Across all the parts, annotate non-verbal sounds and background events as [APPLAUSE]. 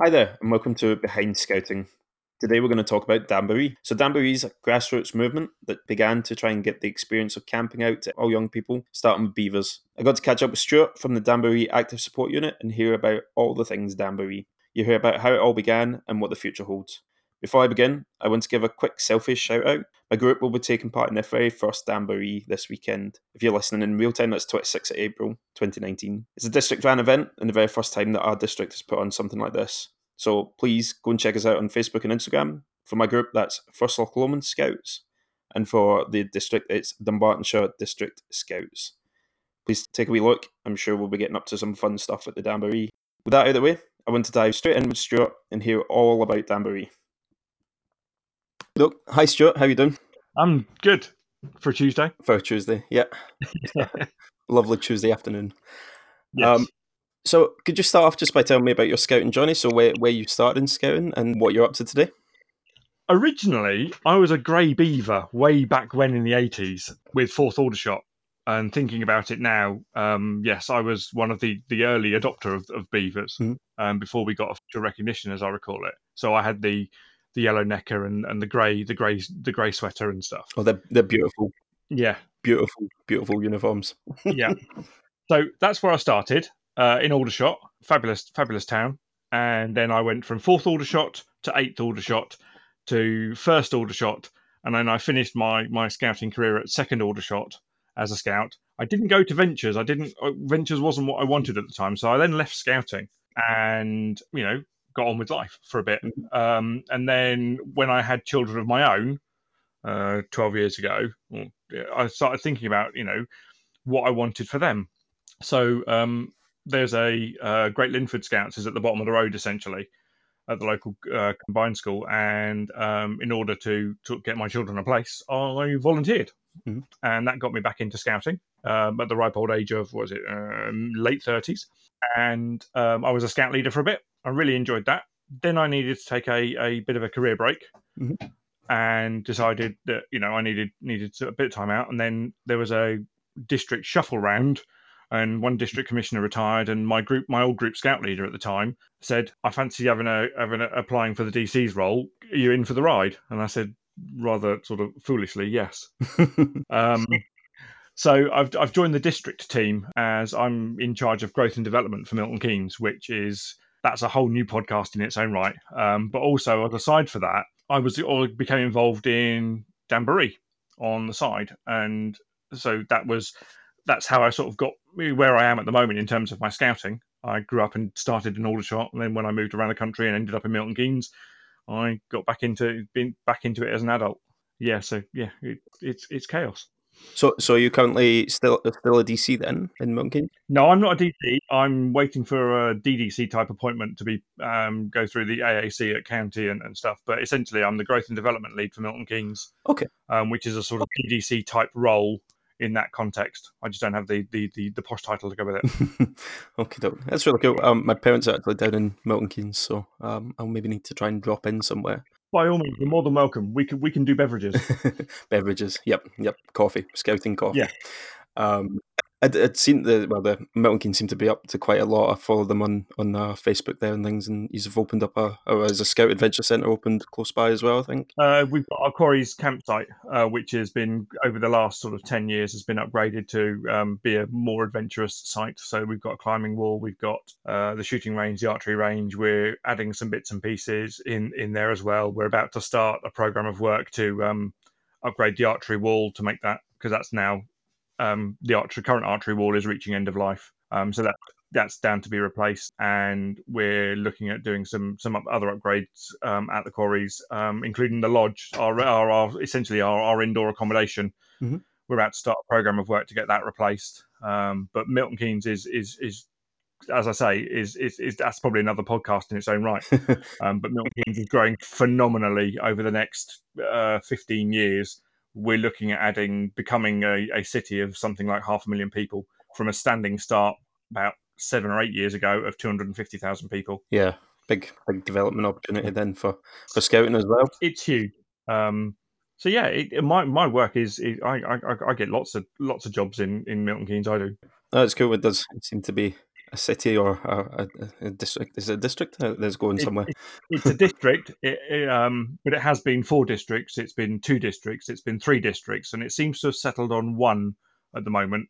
Hi there, and welcome to Behind Scouting. Today we're going to talk about Damboree. So Damboree is a grassroots movement that began to try and get the experience of camping out to all young people, starting with beavers. I got to catch up with Stuart from the Damboree Active Support Unit and hear about all the things Damboree. You hear about how it all began and what the future holds. Before I begin, I want to give a quick selfish shout out. My group will be taking part in their very first Damboree this weekend. If you're listening in real time, that's 26th of April 2019. It's a district van event and the very first time that our district has put on something like this. So please go and check us out on Facebook and Instagram. For my group, that's First Loch Lomond Scouts. And for the district, it's Dunbartonshire District Scouts. Please take a wee look. I'm sure we'll be getting up to some fun stuff at the Damboree. With that out of the way, I want to dive straight in with Stuart and hear all about Damboree. Look, hi Stuart, how you doing? I'm good for Tuesday. For Tuesday, yeah. [LAUGHS] Lovely Tuesday afternoon. Yes. Um, so, could you start off just by telling me about your scouting journey? So, where, where you started in scouting and what you're up to today? Originally, I was a grey beaver way back when in the 80s with Fourth Aldershot. And thinking about it now, um, yes, I was one of the, the early adopter of, of beavers Mhm. um, before we got official recognition, as I recall it. So I had the the yellow necker and, and the grey the grey the grey sweater and stuff. Oh, they're, they're beautiful, Yeah, beautiful, beautiful uniforms. [LAUGHS] yeah. so that's where I started uh, in Aldershot, fabulous, fabulous town. And then I went from fourth Aldershot to eighth Aldershot to first Aldershot, and then I finished my my scouting career at second Aldershot as a scout. I didn't go to Ventures. I didn't. uh, Ventures wasn't what I wanted at the time, so I then left scouting and you know got on with life for a bit. Um, and then when I had children of my own, uh, twelve years ago, I started thinking about you know what I wanted for them. So um, there's a uh, Great Linford Scouts is at the bottom of the road essentially at the local uh, combined school, and um, in order to to get my children a place, I volunteered, Mhm. and that got me back into scouting um, at the ripe old age of what was it um, late thirties, and um, I was a scout leader for a bit. I really enjoyed that. Then I needed to take a, a bit of a career break, Mhm. and decided that you know I needed needed a bit of time out. And then there was a district shuffle round and one district commissioner retired and my group my old group scout leader at the time said i fancy having a having a, applying for the dc's role are you in for the ride and i said rather sort of foolishly yes [LAUGHS] um, so I've, I've joined the district team as i'm in charge of growth and development for milton keynes which is that's a whole new podcast in its own right um, but also aside for that i was or became involved in Damboree on the side and so that was that's how I sort of got where I am at the moment in terms of my scouting. I grew up and started in Aldershot, and then when I moved around the country and ended up in Milton Keynes, I got back into been back into it as an adult. Yeah, so yeah, it, it's it's chaos. So, so are you currently still still a DC then in Monkey? No, I'm not a DC. I'm waiting for a DDC type appointment to be um, go through the AAC at county and, and stuff. But essentially, I'm the growth and development lead for Milton Keynes, Okay. um, which is a sort of DDC type role in that context. I just don't have the the the, the posh title to go with it. [LAUGHS] okay, doke. that's really cool. Um, my parents are actually down in Milton Keynes, so um, I'll maybe need to try and drop in somewhere. By all means, you're more than welcome. We can we can do beverages. [LAUGHS] Beverages, yep, yep, coffee, scouting coffee. Yeah. Um, I'd, I'd seen the well, the Milton Keynes seem to be up to quite a lot. I follow them on on uh, Facebook there and things, and you've opened up a or as a Scout Adventure Centre opened close by as well. I think. Uh, we've got our Quarries campsite, uh, which has been over the last sort of ten years has been upgraded to um, be a more adventurous site. So we've got a climbing wall, we've got uh, the shooting range, the archery range. We're adding some bits and pieces in in there as well. We're about to start a program of work to um, upgrade the archery wall to make that because that's now um, the archery current archery wall is reaching end of life. Um, so that that's down to be replaced, and we're looking at doing some some other upgrades um, at the quarries, um, including the lodge, our, our, our essentially our, our indoor accommodation. Mhm. We're about to start a program of work to get that replaced. Um, but Milton Keynes is is is as I say, is, is is that's probably another podcast in its own right. [LAUGHS] Um, but Milton Keynes is growing phenomenally over the next uh, 15 years. We're looking at adding, becoming a, a city of something like half a million people from a standing start about seven or eight years ago of 250,000 people. yeah, big big development opportunity then for for scouting as well. It's huge. Um, so yeah, it, my my work is, is I, I I- get lots of lots of jobs in in Milton Keynes. I do. No, it's cool. It does seem to be a city or a, a, a district? Is it a district that's going somewhere? It, it's a [LAUGHS] district, it, it, um, but it has been four districts. It's been two districts. It's been three districts, and it seems to have settled on one at the moment.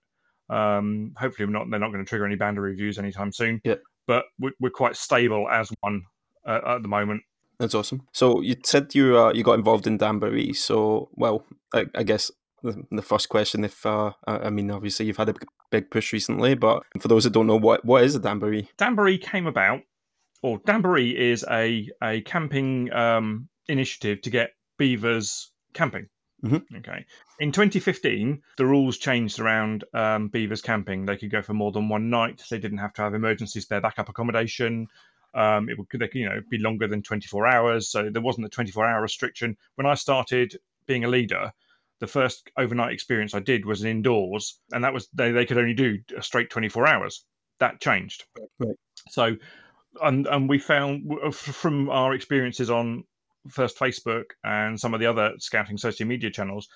Um, hopefully, we're not, they're not going to trigger any boundary reviews anytime soon. Yeah. But we're, we're quite stable as one uh, at the moment. That's awesome. So you said you uh, you got involved in Damboree. So well, I, I guess the, the, first question, if uh, I mean, obviously you've had a big push recently, but for those that don't know, what what is a Damboree? Damboree came about, or Damboree is a a camping um, initiative to get beavers camping. Mm-hmm. Okay. In 2015, the rules changed around um, beavers camping. They could go for more than one night. They didn't have to have emergency spare backup accommodation. Um, it would you know be longer than 24 hours, so there wasn't a 24 hour restriction. When I started being a leader, the first overnight experience I did was indoors, and that was they, they could only do a straight 24 hours. That changed. Right. So, and and we found from our experiences on first Facebook and some of the other scouting social media channels,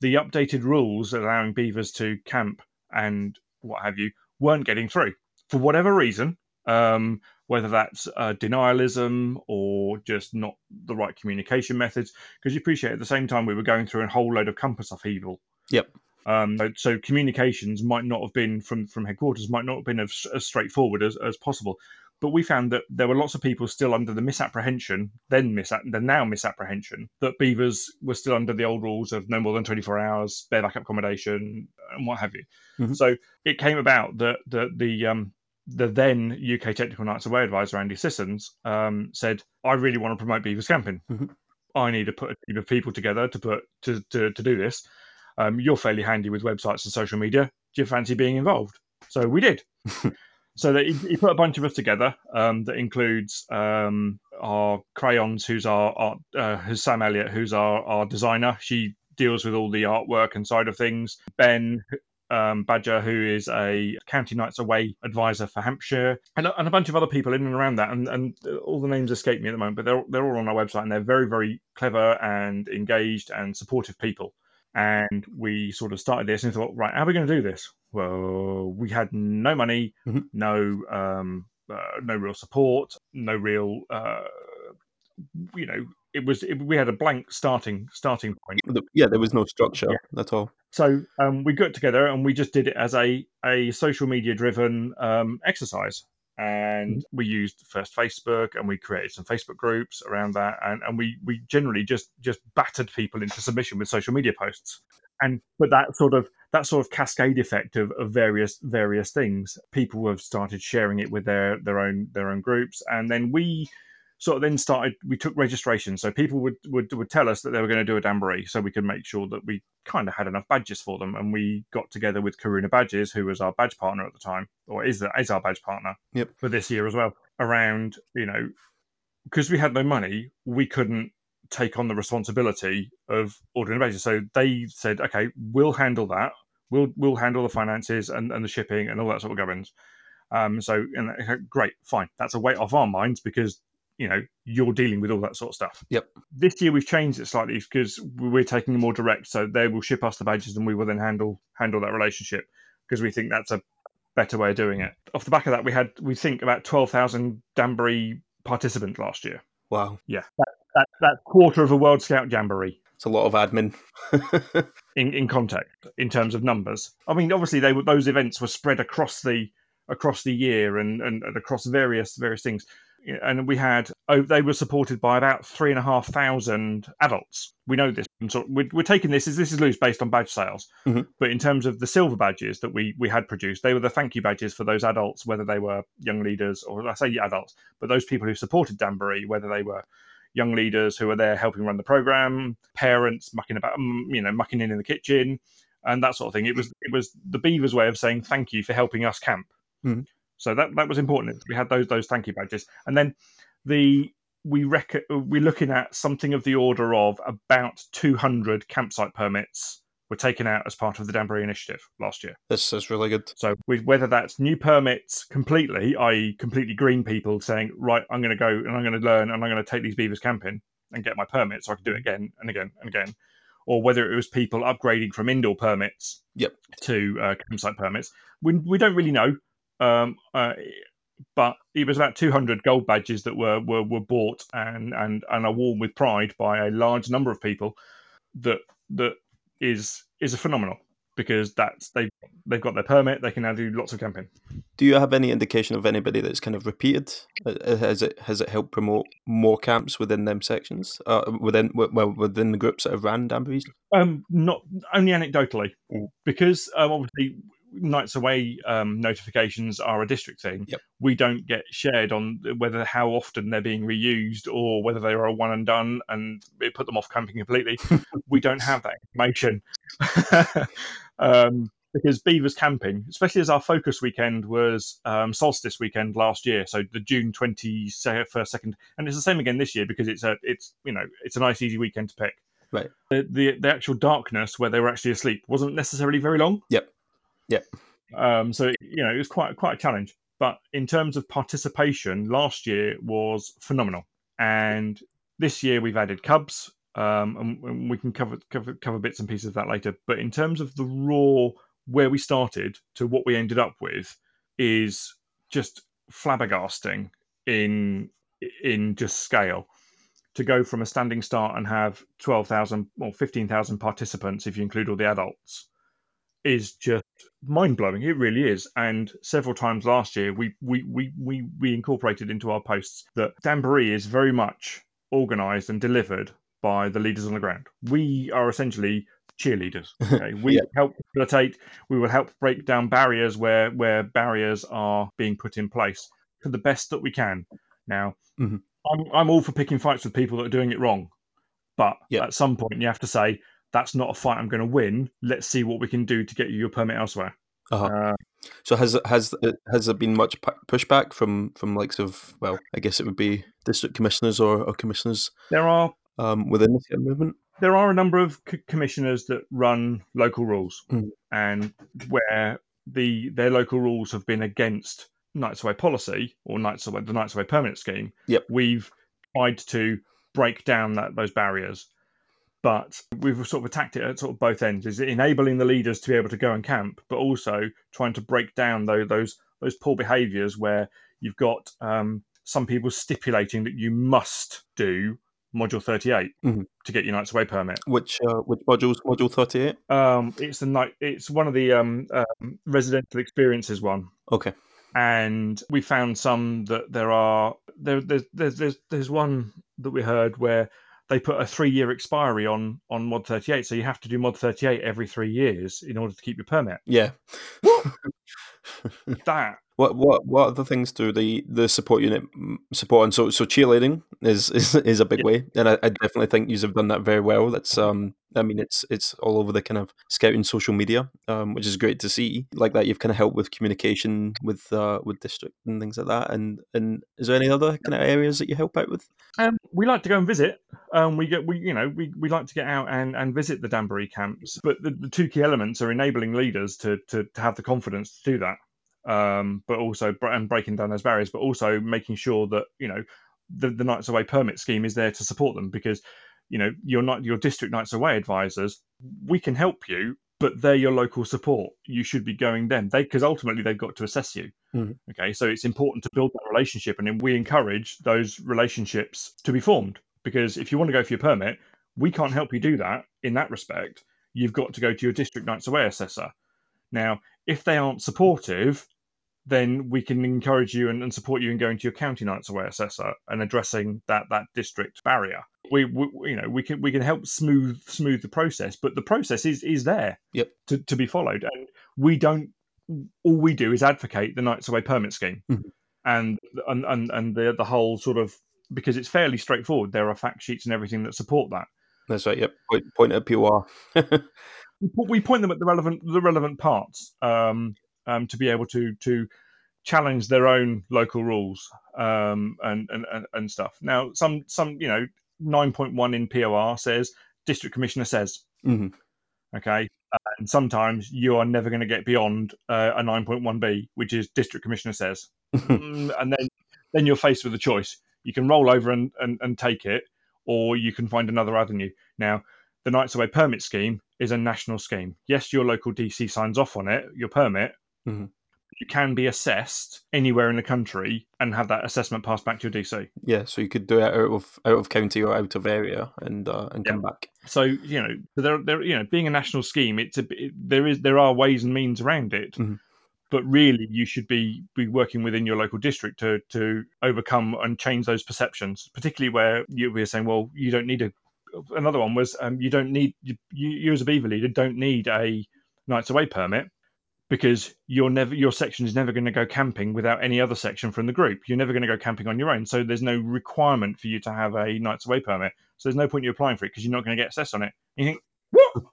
the updated rules allowing beavers to camp and what have you weren't getting through for whatever reason. Um, whether that's uh, denialism or just not the right communication methods. Because you appreciate at the same time we were going through a whole load of compass upheaval. Yep. Um, so communications might not have been from from headquarters might not have been as, as straightforward as, as possible. But we found that there were lots of people still under the misapprehension, then mis then now misapprehension, that beavers were still under the old rules of no more than 24 hours, spare backup accommodation, and what have you. Mm-hmm. So it came about that the the um, the then UK Technical Nights Away advisor Andy Sissons um, said, "I really want to promote beavers camping. Mm-hmm. I need to put a team of people together to put to to, to do this. Um, you're fairly handy with websites and social media. Do you fancy being involved?" So we did. [LAUGHS] so that he, he, put a bunch of us together. Um, that includes um, our crayons, who's our, our uh, who's Sam Elliott, who's our our designer. She deals with all the artwork and side of things. Ben, um, Badger, who is a County Nights Away advisor for Hampshire, and a, and a, bunch of other people in and around that. And, and all the names escape me at the moment, but they're, they're all on our website and they're very, very clever and engaged and supportive people. And we sort of started this and thought, right, how are we going to do this? Well, we had no money, mm-hmm. no um, uh, no real support, no real uh, you know it was it, we had a blank starting starting point. Yeah, there was no structure yeah. at all. So um, we got together and we just did it as a a social media driven um, exercise, and mm-hmm. we used first Facebook and we created some Facebook groups around that, and, and we we generally just just battered people into submission with social media posts, and but that sort of that sort of cascade effect of, of various various things, people have started sharing it with their their own their own groups, and then we sort of then started we took registration. So people would, would would tell us that they were going to do a damboree so we could make sure that we kind of had enough badges for them. And we got together with karuna badges who was our badge partner at the time or is, that is our badge partner yep. for this year as well around you know because we had no money we couldn't take on the responsibility of ordering badges so they said okay we'll handle that. We'll we'll handle the finances and, and the shipping and all that sort of governance. Um, so and great, fine. That's a weight off our minds because you know you're dealing with all that sort of stuff. Yep. This year we've changed it slightly because we're taking more direct, so they will ship us the badges and we will then handle handle that relationship because we think that's a better way of doing it. Off the back of that, we had we think about twelve thousand Damboree participants last year. Wow. Yeah, that, that that quarter of a World Scout Jamboree. It's a lot of admin. [LAUGHS] in in context, in terms of numbers. I mean, obviously they were those events were spread across the across the year and, and, and across various various things and we had oh, they were supported by about three and a half thousand adults. We know this. So we're, we're taking this as this is loose based on badge sales, mm-hmm. but in terms of the silver badges that we we had produced, they were the thank you badges for those adults, whether they were young leaders or I say adults, but those people who supported Damboree, whether they were young leaders who were there helping run the program, parents mucking about, mm, you know, mucking in in the kitchen, and that sort of thing. It was it was the Beavers' way of saying thank you for helping us camp. Mm-hmm. So that that was important. We had those those thank you badges, and then the we rec- we're looking at something of the order of about 200 campsite permits were taken out as part of the Damboree initiative last year. This is really good. So with, whether that's new permits completely, i.e., completely green people saying, right, I'm going to go and I'm going to learn and I'm going to take these beavers camping and get my permit so I can do it again and again and again, or whether it was people upgrading from indoor permits yep. to uh, campsite permits, we, we don't really know Um, uh, but it was about 200 gold badges that were were, were bought and, and and are worn with pride by a large number of people. That that is is a phenomenal because that's they they've got their permit. They can now do lots of camping. Do you have any indication of anybody that's kind of repeated? Uh, uh, has it has it helped promote more camps within them sections? Uh, within well within the groups that have ran Damborees? Um, not only anecdotally, Mm. because um, obviously nights away um, notifications are a district thing. Yep. We don't get shared on whether how often they're being reused or whether they are a one and done and it put them off camping completely. [LAUGHS] we don't have that information. [LAUGHS] um, because Beavers camping, especially as our focus weekend was um, solstice weekend last year, so the June twenty first second, and it's the same again this year because it's a it's you know it's a nice easy weekend to pick. Right. The, the the actual darkness where they were actually asleep wasn't necessarily very long. Yep. Yep. Um, so you know it was quite quite a challenge. But in terms of participation, last year was phenomenal, and this year we've added cubs, um, and, and we can cover, cover cover bits and pieces of that later. But in terms of the raw where we started to what we ended up with is just flabbergasting in in just scale to go from a standing start and have 12,000 or 15,000 participants if you include all the adults is just mind blowing it really is and several times last year we we we we, we incorporated into our posts that Damboree is very much organized and delivered by the leaders on the ground we are essentially cheerleaders. [LAUGHS] Okay? We Yeah. help facilitate. We will help break down barriers where where barriers are being put in place to the best that we can. Now, Mhm. I'm I'm all for picking fights with people that are doing it wrong, but Yeah. at some point you have to say that's not a fight I'm going to win. Let's see what we can do to get you your permit elsewhere. Uh-huh. Uh, So has has has there been much pushback from from likes of well, I guess it would be district commissioners or, or commissioners there are um, within the movement? there are a number of c- commissioners that run local rules, Mm. and where the their local rules have been against Nights Away policy or Nights Away the Nights Away permit scheme. Yep. we've tried to break down that those barriers, but we've sort of attacked it at sort of both ends. Is it enabling the leaders to be able to go and camp, but also trying to break down those those those poor behaviours where you've got um, some people stipulating that you must do module 38 Mhm. to get your Nights Away permit. Which uh, which modules? Module thirty eight. Um, it's the night. It's one of the um, um, residential experiences one, Okay. and we found some that there are there. There's there's there's, there's one that we heard where they put a three year expiry on on mod 38, so you have to do mod 38 every three years in order to keep your permit. Yeah. [LAUGHS] That What what what other things do the the support unit mm, support on? So so cheerleading is is, is a big Yeah. way, and I, I definitely think you have done that very well. That's um I mean it's it's all over the kind of scouting social media, um which is great to see. Like that, you've kind of helped with communication with uh with district and things like that. And and is there any other kind of areas that you help out with? Um, we like to go and visit. Um, we get we you know we, we like to get out and, and visit the Damboree camps. But the, the two key elements are enabling leaders to, to to have the confidence to do that. Um, but also and breaking down those barriers, but also making sure that you know the the Nights Away permit scheme is there to support them because you know you're not your district Nights Away advisors. We can help you, but they're your local support. You should be going them. They because ultimately they've got to assess you. Mhm. Okay, so it's important to build that relationship, and then we encourage those relationships to be formed. Because if you want to go for your permit, we can't help you do that in that respect. You've got to go to your district Nights Away assessor. Now, if they aren't supportive, then we can encourage you and, and support you in going to your county Nights Away assessor and addressing that that district barrier. We, we you know we can we can help smooth smooth the process, but the process is is there Yep. to, to be followed, and we don't. All we do is advocate the Nights Away permit scheme, Mhm. and and and and the the whole sort of because it's fairly straightforward. There are fact sheets and everything that support that. That's right. Yep. Point, point at POR. [LAUGHS] we we point them at the relevant the relevant parts um, um, to be able to to challenge their own local rules um, and, and and stuff. Now, some some you know nine point one in POR says district commissioner says Mhm. okay, uh, and sometimes you are never going to get beyond uh, a nine point one B, which is district commissioner says, [LAUGHS] Mm, and then then you're faced with a choice. You can roll over and, and, and take it, or you can find another avenue. Now, the Nights Away permit scheme is a national scheme. Yes, your local DC signs off on it, your permit. Mhm. you can be assessed anywhere in the country and have that assessment passed back to your DC. Yeah, so you could do it out of out of county or out of area and uh, and come back. So you know, there, there, you know, being a national scheme, it's a it, there is there are ways and means around it. Mhm. But really, you should be be working within your local district to to overcome and change those perceptions, particularly where you were saying, well, you don't need a. Another one was um, you don't need you, you, you as a beaver leader don't need a nights away permit because you're never your section is never going to go camping without any other section from the group. You're never going to go camping on your own, so there's no requirement for you to have a nights away permit. So there's no point you applying for it because you're not going to get assessed on it. And you think what?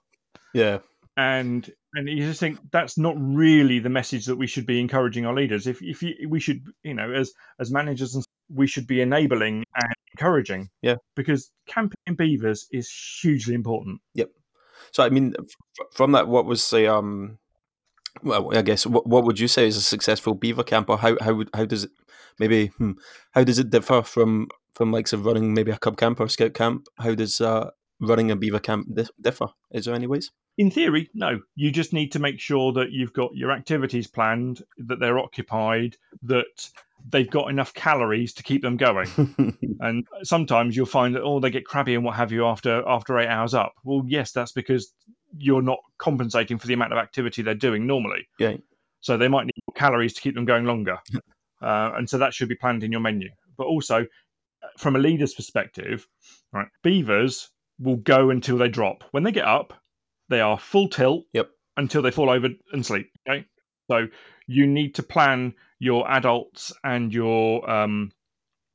Yeah, and and you just think that's not really the message that we should be encouraging our leaders. If if you, we should, you know, as as managers, and we should be enabling and encouraging. Yeah. because camping in beavers is hugely important. Yep. So I mean, from that, what was the um? Well, I guess what what would you say is a successful beaver camp, or how how would how does it maybe hmm, how does it differ from from likes of running maybe a cub camp or a scout camp? How does uh running a beaver camp dif- differ? Is there any ways? In theory, no. You just need to make sure that you've got your activities planned, that they're occupied, that they've got enough calories to keep them going. [LAUGHS] And sometimes you'll find that oh they get crabby and what have you after after eight hours up. Well, yes, that's because you're not compensating for the amount of activity they're doing normally. Yeah. So they might need more calories to keep them going longer, [LAUGHS] uh, and so that should be planned in your menu. But also, from a leader's perspective, right, beavers will go until they drop. When they get up, they are full tilt Yep. until they fall over and sleep. Okay, so you need to plan your adults and your um,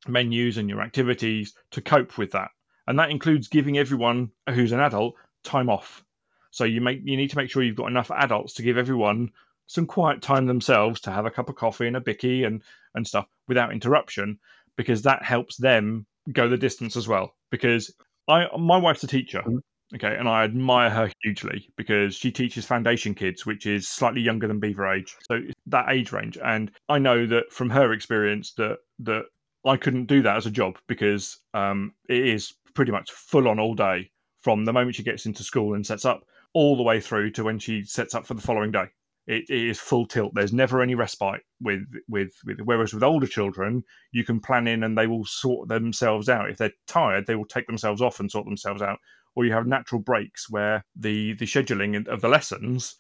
menus and your activities to cope with that, and that includes giving everyone who's an adult time off. So you make you need to make sure you've got enough adults to give everyone some quiet time themselves to have a cup of coffee and a bicky and and stuff without interruption, because that helps them go the distance as well. Because I my wife's a teacher. Mhm. Okay, and I admire her hugely because she teaches foundation kids, which is slightly younger than Beaver age, so that age range. And I know that from her experience that that I couldn't do that as a job because um, it is pretty much full on all day from the moment she gets into school and sets up all the way through to when she sets up for the following day. It, it is full tilt. There's never any respite with, with with whereas with older children you can plan in and they will sort themselves out. If they're tired, they will take themselves off and sort themselves out. Or you have natural breaks where the the scheduling of the lessons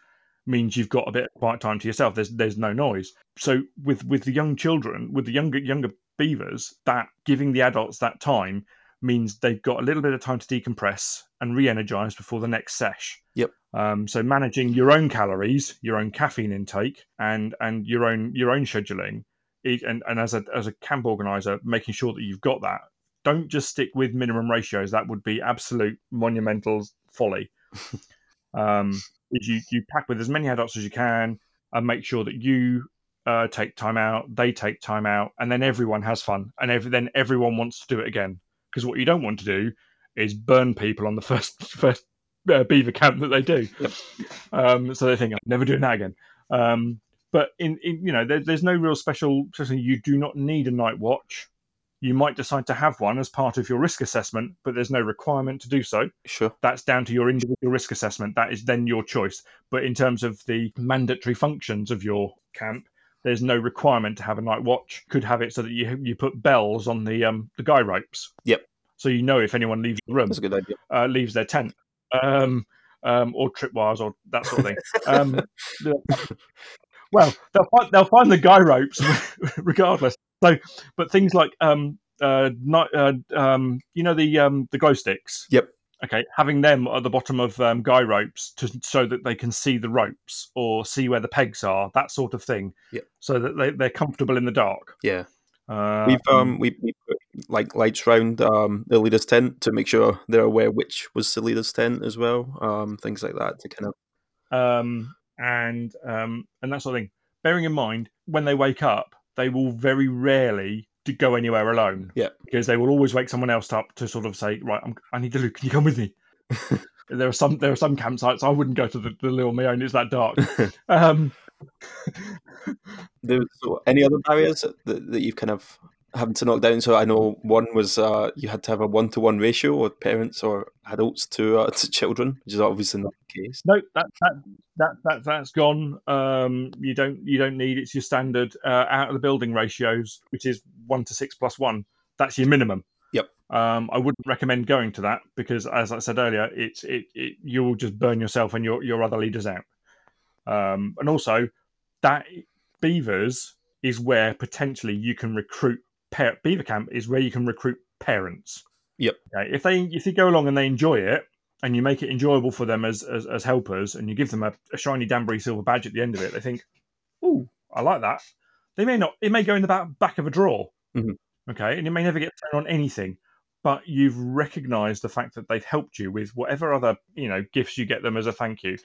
means you've got a bit of quiet time to yourself. There's there's no noise. So with with the young children, with the younger younger beavers, that giving the adults that time means they've got a little bit of time to decompress and re-energize before the next sesh. Yep. Um, so managing your own calories, your own caffeine intake, and and your own your own scheduling, and and as a as a camp organizer, making sure that you've got that. Don't just stick with minimum ratios. That would be absolute monumental folly. [LAUGHS] um, you you pack with as many adults as you can, and make sure that you uh, take time out, they take time out, and then everyone has fun, and every, then everyone wants to do it again. Because what you don't want to do is burn people on the [LAUGHS] first first uh, beaver camp that they do. Um, so they think I'm never doing that again. Um, but in, in you know, there, there's no real special. You do not need a night watch. You might decide to have one as part of your risk assessment, but there's no requirement to do so Sure. that's down to your individual risk assessment. That is then your choice. But in terms of the mandatory functions of your camp, there's no requirement to have a night watch. Could have it so that you you put bells on the um the guy ropes. Yep. So you know if anyone leaves the room, That's a good idea. uh, leaves their tent, um, um, or tripwires or that sort of thing. um, [LAUGHS] well, they'll find, they'll find the guy ropes [LAUGHS] regardless. So, but things like um, uh, not, uh, um, you know the um, the glow sticks. Yep. Okay, having them at the bottom of um, guy ropes to so that they can see the ropes or see where the pegs are, that sort of thing. Yep. So that they, they're comfortable in the dark. Yeah. Uh, We've um we, we put like lights round um the leader's tent to make sure they're aware which was the leader's tent as well. Um things like that to kind of um, and um, and that sort of thing. Bearing in mind, when they wake up, they will very rarely to go anywhere alone. Yeah. because they will always wake someone else up to sort of say, "Right, I'm, I need to look. Can you come with me?" [LAUGHS] there are some there are some campsites I wouldn't go to the, the little Meone. It's that dark. [LAUGHS] um, There's so any other barriers that, that you've kind of having to knock down. So I know one was uh, you had to have a one to one ratio of parents or adults to uh, [LAUGHS] to children, which is obviously not the case. No, that that that, that that's gone. Um, you don't you don't need it's your standard uh, out of the building ratios, which is one to six plus one. That's your minimum. Yep. Um, I wouldn't recommend going to that because, as I said earlier, it's it, it you will just burn yourself and your your other leaders out. Um, and also, that beavers is where potentially you can recruit. Par- Beaver camp is where you can recruit parents. Yep. Okay? If they if they go along and they enjoy it, and you make it enjoyable for them as as, as helpers, and you give them a, a shiny Damboree silver badge at the end of it, they think, "Ooh, I like that." They may not. It may go in the back back of a drawer. Mhm. Okay, and it may never get thrown on anything. But you've recognised the fact that they've helped you with whatever other you know gifts you get them as a thank you.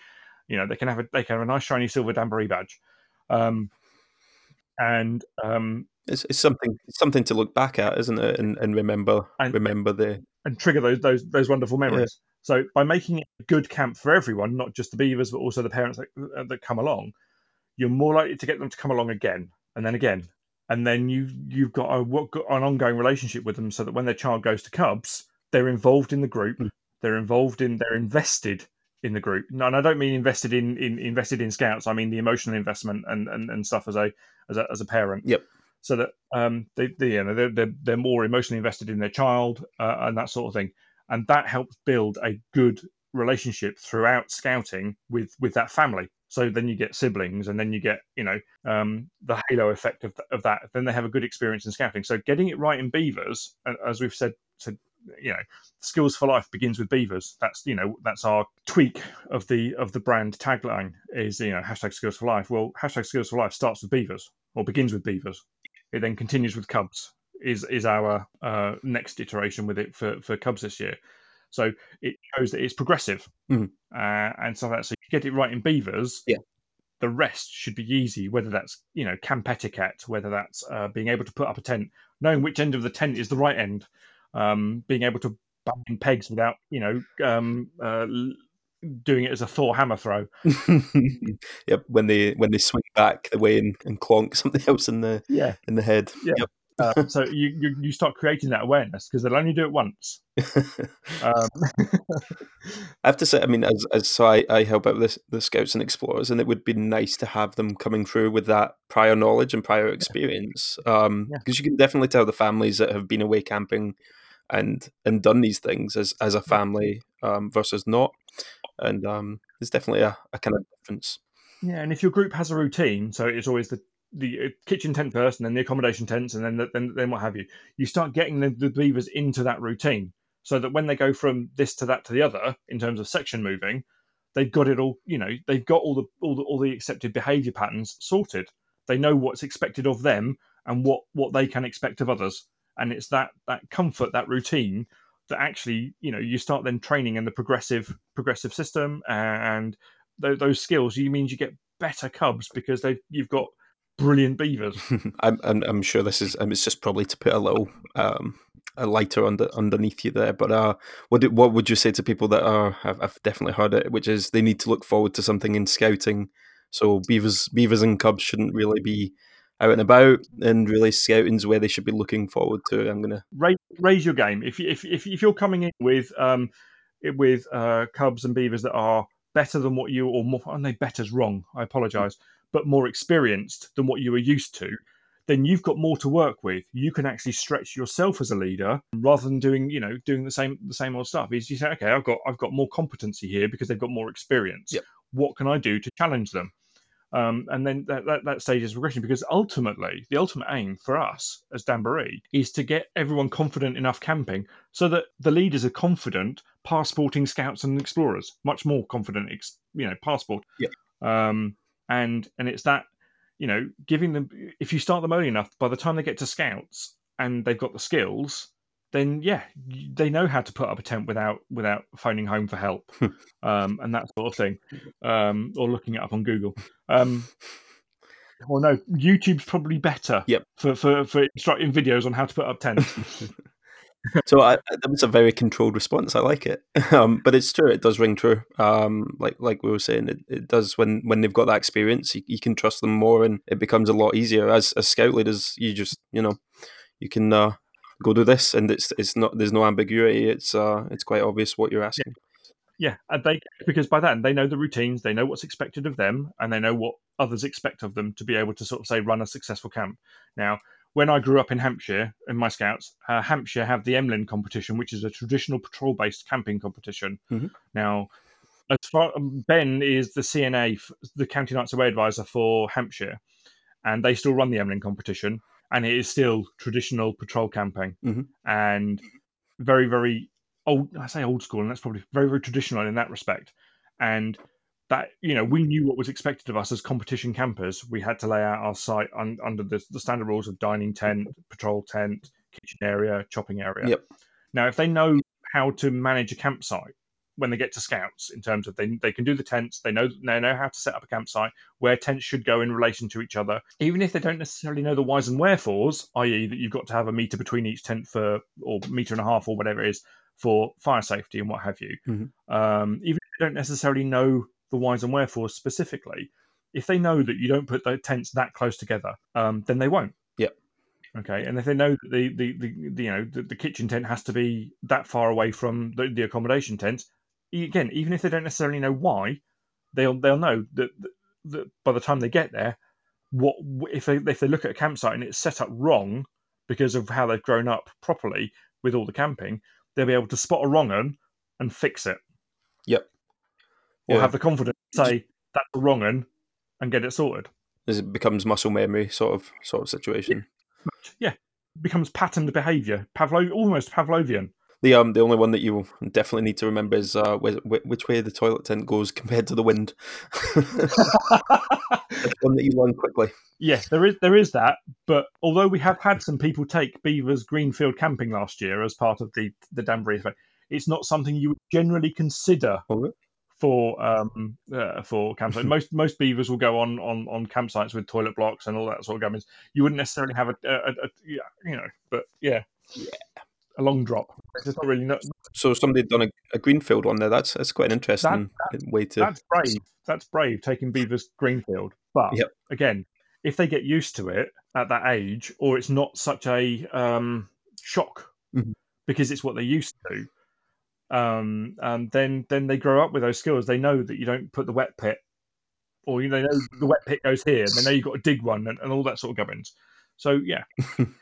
You know they can have a they can have a nice shiny silver Damboree badge, um, and um, It's, it's something it's something to look back at, isn't it? And, and remember And- remember the and trigger those those those wonderful memories. So by making it a good camp for everyone, not just the beavers but also the parents that, uh, that come along, you're more likely to get them to come along again and then again, and then you you've got a what an ongoing relationship with them, so that when their child goes to Cubs, they're involved in the group, Mm. they're involved in they're invested in the group. No, and I don't mean invested in, in invested in scouts. I mean the emotional investment and, and, and stuff as a as a as a parent. Yep. So that um they, they you know they're, they're they're more emotionally invested in their child uh, and that sort of thing, and that helps build a good relationship throughout scouting with with that family. So then you get siblings, and then you get you know um, the halo effect of, of that. Then they have a good experience in scouting. So getting it right in beavers, as we've said, to you know, skills for life begins with beavers. That's you know that's our tweak of the of the brand tagline is you know hashtag skills for life. Well, hashtag skills for life starts with beavers or begins with beavers. It then continues with cubs. Is is our uh, next iteration with it for for cubs this year. So it shows that it's progressive Mhm. uh, and stuff like that. So you get it right in beavers. Yeah. The rest should be easy, whether that's you know camp etiquette, whether that's uh, being able to put up a tent, knowing which end of the tent is the right end, um, being able to bang pegs without you know um, uh, doing it as a Thor hammer throw. [LAUGHS] yep, when they when they swing back the way and, and clonk [LAUGHS] something else in the Yeah. in the head. Yeah. Uh, [LAUGHS] so you, you you start creating that awareness because they'll only do it once. Um, I have to say, I mean, as, as so I, I help out with the scouts and explorers, and it would be nice to have them coming through with that prior knowledge and prior experience. Um, Yeah. because you can definitely tell the families that have been away camping and and done these things as as a family um, versus not, and um, there's definitely a, a kind of difference. Yeah, and if your group has a routine, so it's always the the uh, kitchen tent first, and then the accommodation tents, and then the, then then what have you. You start getting the, the beavers into that routine, so that when they go from this to that to the other in terms of section moving, they've got it all. You know, they've got all the all the all the accepted behaviour patterns sorted. They know what's expected of them and what what they can expect of others, and it's that that comfort, that routine that actually you know you start then training in the progressive progressive system and those, those skills. You means you get better cubs because they you've got brilliant beavers. [LAUGHS] I'm, I'm I'm sure this is um, it's just probably to put a little um a lighter under underneath you there. But uh, what do, what would you say to people that are I've, I've definitely heard it, which is they need to look forward to something in scouting. So beavers beavers and cubs shouldn't really be out and about, and really scouting's where they should be looking forward to. I'm gonna raise, raise your game. If, if if if you're coming in with um with uh, cubs and beavers that are better than what you or more, I know better's wrong. I apologise, but more experienced than what you were used to. Then you've got more to work with. You can actually stretch yourself as a leader rather than doing, you know, doing the same the same old stuff. Is you say, okay, I've got I've got more competency here because they've got more experience. Yep. What can I do to challenge them? Um, and then that, that, that stage is progression because ultimately the ultimate aim for us as Damboree is to get everyone confident enough camping so that the leaders are confident passporting scouts and explorers, much more confident, ex- you know, passport. Yeah. Um, and and it's that, you know, giving them if you start them early enough, by the time they get to scouts and they've got the skills, then yeah, they know how to put up a tent without without phoning home for help, [LAUGHS] um, and that sort of thing, um, or looking it up on Google. Um, [LAUGHS] well, no, YouTube's probably better Yep. for, for, for instructing videos on how to put up tents. [LAUGHS] so I, that was a very controlled response. I like it, um, but it's true. It does ring true. Um, like like we were saying, it, it does when when they've got that experience, you, you can trust them more, and it becomes a lot easier. As as scout leaders, you just you know you can uh, go do this, and it's it's not there's no ambiguity. It's uh, it's quite obvious what you're asking. Yeah, and they because by then they know the routines, they know what's expected of them, and they know what others expect of them to be able to sort of say run a successful camp. Now, when I grew up in Hampshire in my scouts, uh, Hampshire have the Emlyn competition, which is a traditional patrol-based camping competition. Mhm. Now, as far Ben is the CNA, the County Nights Away advisor for Hampshire, and they still run the Emlyn competition, and it is still traditional patrol camping, Mhm. and very very old. I say old school, and that's probably very very traditional in that respect, and that you know we knew what was expected of us as competition campers. We had to lay out our site un, under the, the standard rules of dining tent, patrol tent, kitchen area, chopping area. Yep. Now, if they know how to manage a campsite when they get to scouts, in terms of they they can do the tents, they know they know how to set up a campsite, where tents should go in relation to each other, even if they don't necessarily know the whys and wherefores, i.e., that you've got to have a meter between each tent for or meter and a half or whatever it is for fire safety and what have you. Mhm. Um, even if they don't necessarily know the whys and wherefores specifically, if they know that you don't put the tents that close together, um, then they won't. Yep. Okay, and if they know that the the, the, you know the, the kitchen tent has to be that far away from the, the accommodation tent, again, even if they don't necessarily know why, they'll they'll know that, that, by the time they get there, what if they if they look at a campsite and it's set up wrong because of how they've grown up properly with all the camping, they'll be able to spot a wrong un and fix it. Yep. Or Yeah. have the confidence to say that's a wrong un and get it sorted. As it becomes muscle memory sort of sort of situation. Yeah. Becomes patterned behaviour, Pavlo almost Pavlovian. The um the only one that you definitely need to remember is uh wh- wh- which way the toilet tent goes compared to the wind. [LAUGHS] One that you learn quickly. yes, there is there is that. But although we have had some people take beavers greenfield camping last year as part of the the Damboree effect, it's not something you would generally consider Oh, for um uh, for campsite. [LAUGHS] most most beavers will go on on on campsites with toilet blocks and all that sort of gubbins. You wouldn't necessarily have a, a, a, a yeah, you know, but yeah. yeah, a long drop. It's not really not, So somebody had done a, a greenfield one there. That's that's quite an interesting way to. that's brave. That's brave taking beavers greenfield. But Yep. again, if they get used to it at that age, or it's not such a um, shock Mhm. because it's what they're used to, um, um, then then they grow up with those skills. They know that you don't put the wet pit, or you know, they know the wet pit goes here, and they know you've got to dig one and, and all that sort of gubbins. So yeah, [LAUGHS]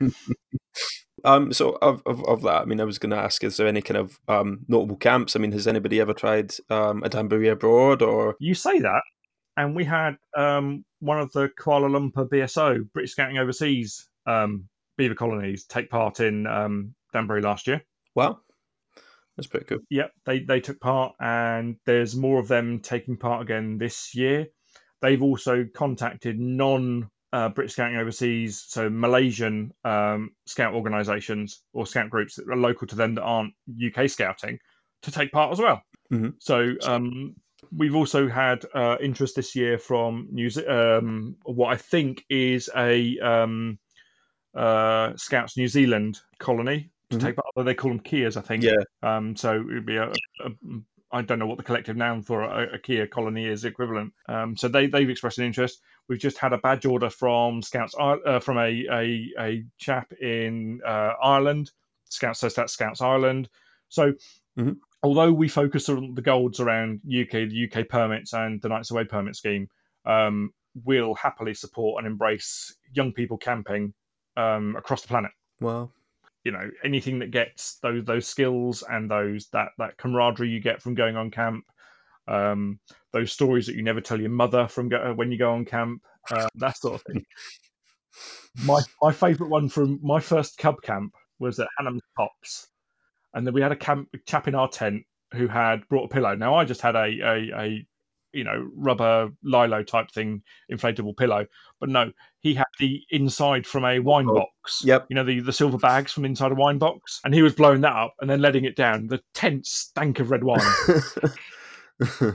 Um, so of, of, of that, I mean, I was going to ask, is there any kind of um, notable camps? I mean, has anybody ever tried um, a Damboree abroad or? you say that, and we had um, one of the Kuala Lumpur BSO British Scouting Overseas um, beaver colonies take part in um, Damboree last year. Wow, that's pretty cool. Yep, they they took part, and there's more of them taking part again this year. They've also contacted non uh, British Scouting Overseas, so Malaysian um, scout organisations or scout groups that are local to them that aren't UK scouting to take part as well. Mhm. So um, we've also had uh, interest this year from New Ze- um, what I think is a um, uh, Scouts New Zealand colony to Mhm. take part. They call them Keas, I think. Yeah. Um, so it would be a, a, I don't know what the collective noun for a, a Kea colony is equivalent. Um, so they they've expressed an interest. We've just had a badge order from Scouts uh, from a, a a chap in uh, Ireland. Scouts says that's Scouts Ireland. So Mhm. although we focus on the golds around UK, the UK permits and the Nights Away permit scheme, um, we'll happily support and embrace young people camping um, across the planet Wow. You know anything that gets those those skills and those that that camaraderie you get from going on camp um those stories that you never tell your mother from go, when you go on camp uh, that sort of thing. [LAUGHS] My my favorite one from my first cub camp was at Hannam's Tops and then we had a camp chap in our tent who had brought a pillow. Now i just had a a, a you know rubber lilo type thing inflatable pillow but no he had the inside from a wine Oh, box Yep. you know, the, the silver bags from inside a wine box. And he was blowing that up and then letting it down. The tense stank of red wine. [LAUGHS]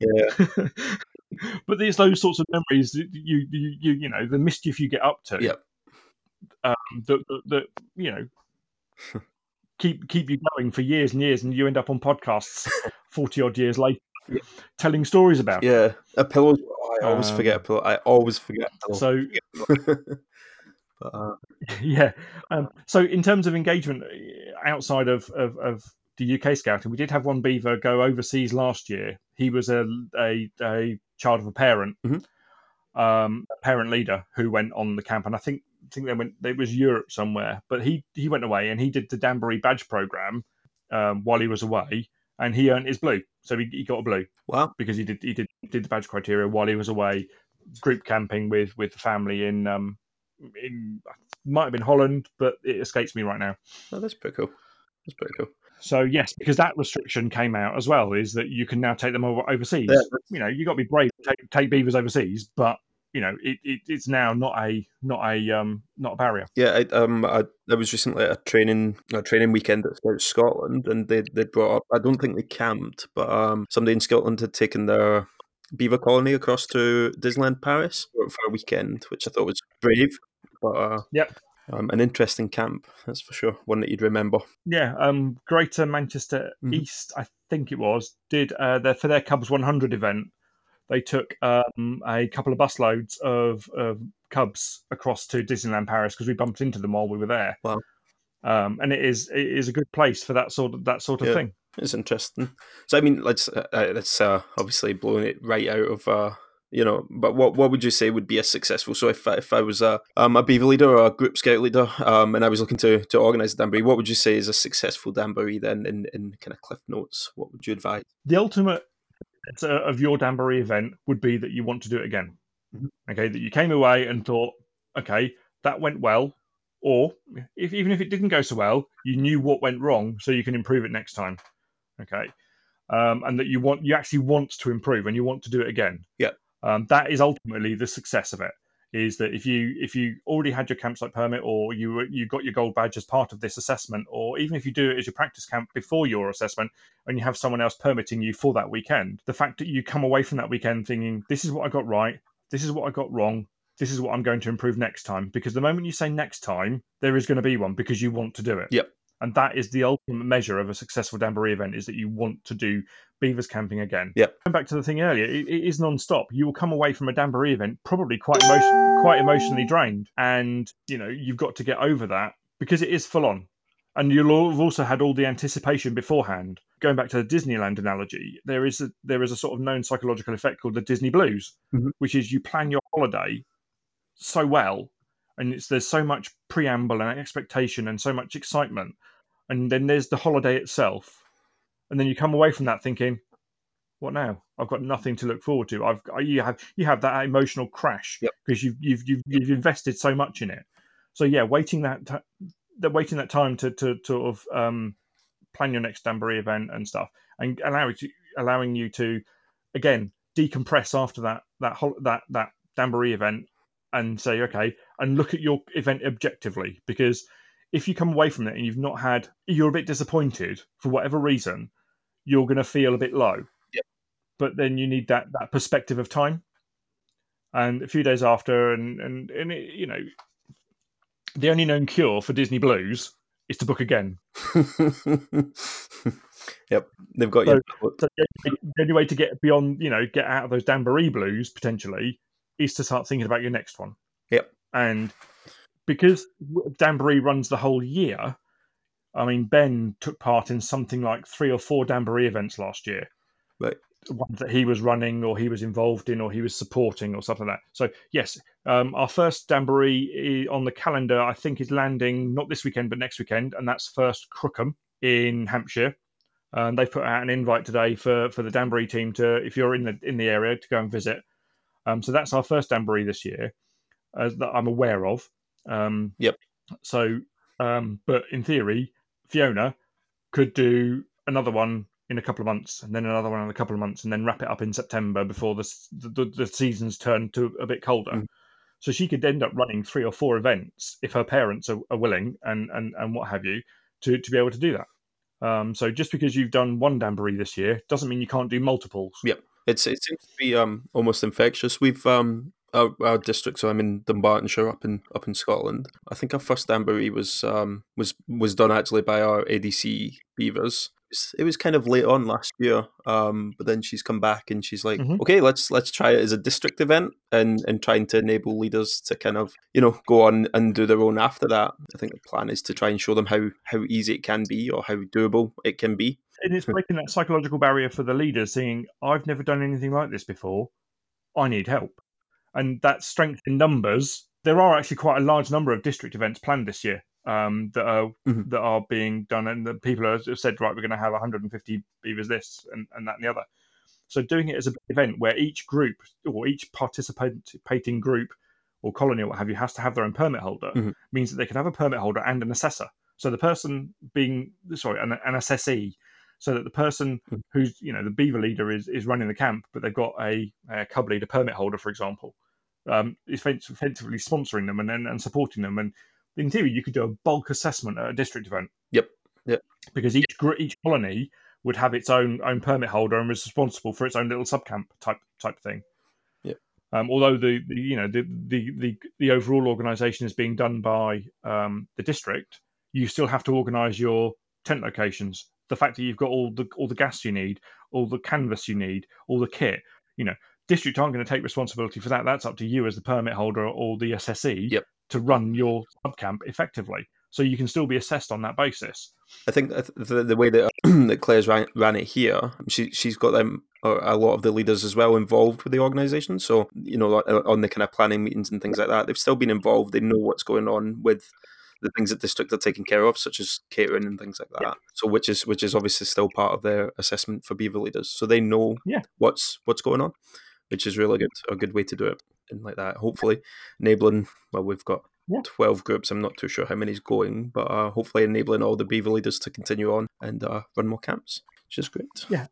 yeah. [LAUGHS] but there's those sorts of memories that you, you, you, you know, the mischief you get up to. Yep. Um, that, that, that, you know, [LAUGHS] keep keep you going for years and years, and you end up on podcasts forty odd years later, Yeah. telling stories about. Yeah. A pillow. I always Um, forget a pillow. I always forget. So [LAUGHS] [LAUGHS] but uh, [LAUGHS] yeah. Um, so in terms of engagement uh, outside of, of, of the UK scouting, we did have one beaver go overseas last year. He was a a, a child of a parent, Mhm. um, a parent leader who went on the camp, and I think I think they went. It was Europe somewhere, but he he went away and he did the Damboree badge program um, while he was away, and he earned his blue. So he, he got a blue wow. because he did he did did the badge criteria while he was away, group camping with with the family in um in might have been Holland, but it escapes me right now. Oh, that's pretty cool. That's pretty cool. So yes, because that restriction came out as well, is that you can now take them over overseas. Yeah. You know, you got to be brave to take, take beavers overseas, but you know, it, it, it's now not a not a um not a barrier. Yeah, I, um, I, I was recently at a training a training weekend at Scout Scotland, and they they brought up. I don't think they camped, but um, somebody in Scotland had taken their beaver colony across to Disneyland Paris for, for a weekend, which I thought was brave, but uh, Yep. um, an interesting camp. That's for sure. One that you'd remember. Yeah, um, Greater Manchester Mhm. East, I think it was, did uh, their for their Cubs 100 event. They took um, a couple of busloads of, of Cubs across to Disneyland Paris because we bumped into them while we were there. Wow. Um, and it is it is a good place for that sort of that sort of Yeah. thing. It's interesting. So I mean, let's uh, uh, that's uh, obviously blowing it right out of uh, you know. But what what would you say would be a successful? So if I- if I was a um, a beaver leader or a group scout leader, um, and I was looking to to organise a damboree, what would you say is a successful damboree? Then in in kind of cliff notes, what would you advise? the ultimate uh, of your Damboree event would be that you want to do it again. Mhm. Okay, that you came away and thought, okay, that went well, or if even if it didn't go so well, you knew what went wrong, so you can improve it next time. Okay, um, and that you want you actually want to improve and you want to do it again. Yeah. um, that is ultimately the success of it. Is that if you if you already had your campsite permit or you you got your gold badge as part of this assessment, or even if you do it as your practice camp before your assessment, and you have someone else permitting you for that weekend, the fact that you come away from that weekend thinking, this is what I got right, this is what I got wrong, this is what I'm going to improve next time. Because the moment you say next time, there is going to be one because you want to do it. Yep. And that is the ultimate measure of a successful Damboree event is that you want to do beavers camping again. Yep. Going back to the thing earlier, it, it is non-stop. You will come away from a Damboree event probably quite emotion, quite emotionally drained, and you know you've got to get over that because it is full on and you'll have also had all the anticipation beforehand. Going back to the Disneyland analogy, there is a, there is a sort of known psychological effect called the Disney blues, Mhm. which is you plan your holiday so well, and it's there's so much preamble and expectation and so much excitement, and then there's the holiday itself, and then you come away from that thinking, what now? I've got nothing to look forward to. I've you have you have that emotional crash Yep. because you've you've you've you've invested so much in it. So yeah, waiting that t- the waiting that time to to to sort of um, plan your next Damboree event and stuff, and allow it to, allowing you to again decompress after that that hol- that that Damboree event and say okay and look at your event objectively because if you come away from it and you've not had you're a bit disappointed for whatever reason you're going to feel a bit low Yep. but then you need that that perspective of time and a few days after and and, and it, you know the only known cure for disney blues is to book again [LAUGHS] yep, they've got you. so the only, the only way to get beyond you know get out of those Damboree blues potentially is to start thinking about your next one Yep. and because Damboree runs the whole year I mean Ben took part in something like three or four Damboree events last year Right. ones that he was running or he was involved in or he was supporting or something like that so yes um, our first Damboree on the calendar I think is landing not this weekend but next weekend and that's first Crookham in Hampshire and they've put out an invite today for for the Damboree team to if you're in the in the area to go and visit. Um, so that's our first Damboree this year, as that I'm aware of. Um, Yep. So, um, but in theory, Fiona could do another one in a couple of months, and then another one in a couple of months, and then wrap it up in September before the the, the seasons turn to a bit colder. Mm. So she could end up running three or four events if her parents are, are willing and, and and what have you to to be able to do that. Um, so just because you've done one Damboree this year doesn't mean you can't do multiples. Yep. It's it seems to be um almost infectious. We've um our, our district, so I'm in Dunbartonshire, up in up in Scotland. I think our first Damboree was um was was done actually by our ADC beavers, it was kind of late on last year, um, but then she's come back and she's like, Mhm. okay, let's let's try it as a district event and and trying to enable leaders to kind of you know go on and do their own after that. I think the plan is to try and show them how how easy it can be or how doable it can be. And it's breaking that psychological barrier for the leader, saying, "I've never done anything like this before. I need help." And that strength in numbers. There are actually quite a large number of district events planned this year um, that are Mhm. that are being done, and the people have said, "Right, we're going to have 150 beavers this and, and that and the other." So doing it as an event where each group or each participating group or colony or what have you has to have their own permit holder Mhm. means that they can have a permit holder and an assessor. So the person being sorry, an, an assessee, so that the person Mhm. who's you know the beaver leader is is running the camp, but they've got a, a cub leader permit holder, for example, um, is effect- effectively sponsoring them and, and and supporting them. And in theory, you could do a bulk assessment at a district event. Yep. Yep. Because each each colony would have its own own permit holder and was responsible for its own little subcamp type type thing. Yep. Um, although the, the you know the, the the the overall organisation is being done by um, the district, you still have to organise your tent locations. The fact that you've got all the all the gas you need, all the canvas you need, all the kit, you know, district aren't going to take responsibility for that. That's up to you as the permit holder or the SSE Yep. to run your subcamp effectively. So you can still be assessed on that basis. I think the, the way that [CLEARS THROAT] that Claire's ran, ran it here, she she's got them a lot of the leaders as well involved with the organisation. So you know, uh, on the kind of planning meetings and things like that, they've still been involved. They know what's going on with the things that district are taking care of, such as catering and things like that. Yeah. So which is which is obviously still part of their assessment for beaver leaders. So they know Yeah. what's what's going on, which is really good a good way to do it. And like that, hopefully enabling. Well, we've got Yeah. 12 groups. I'm not too sure how many's going, but uh, hopefully enabling all the beaver leaders to continue on and uh, run more camps, which is great. Yeah,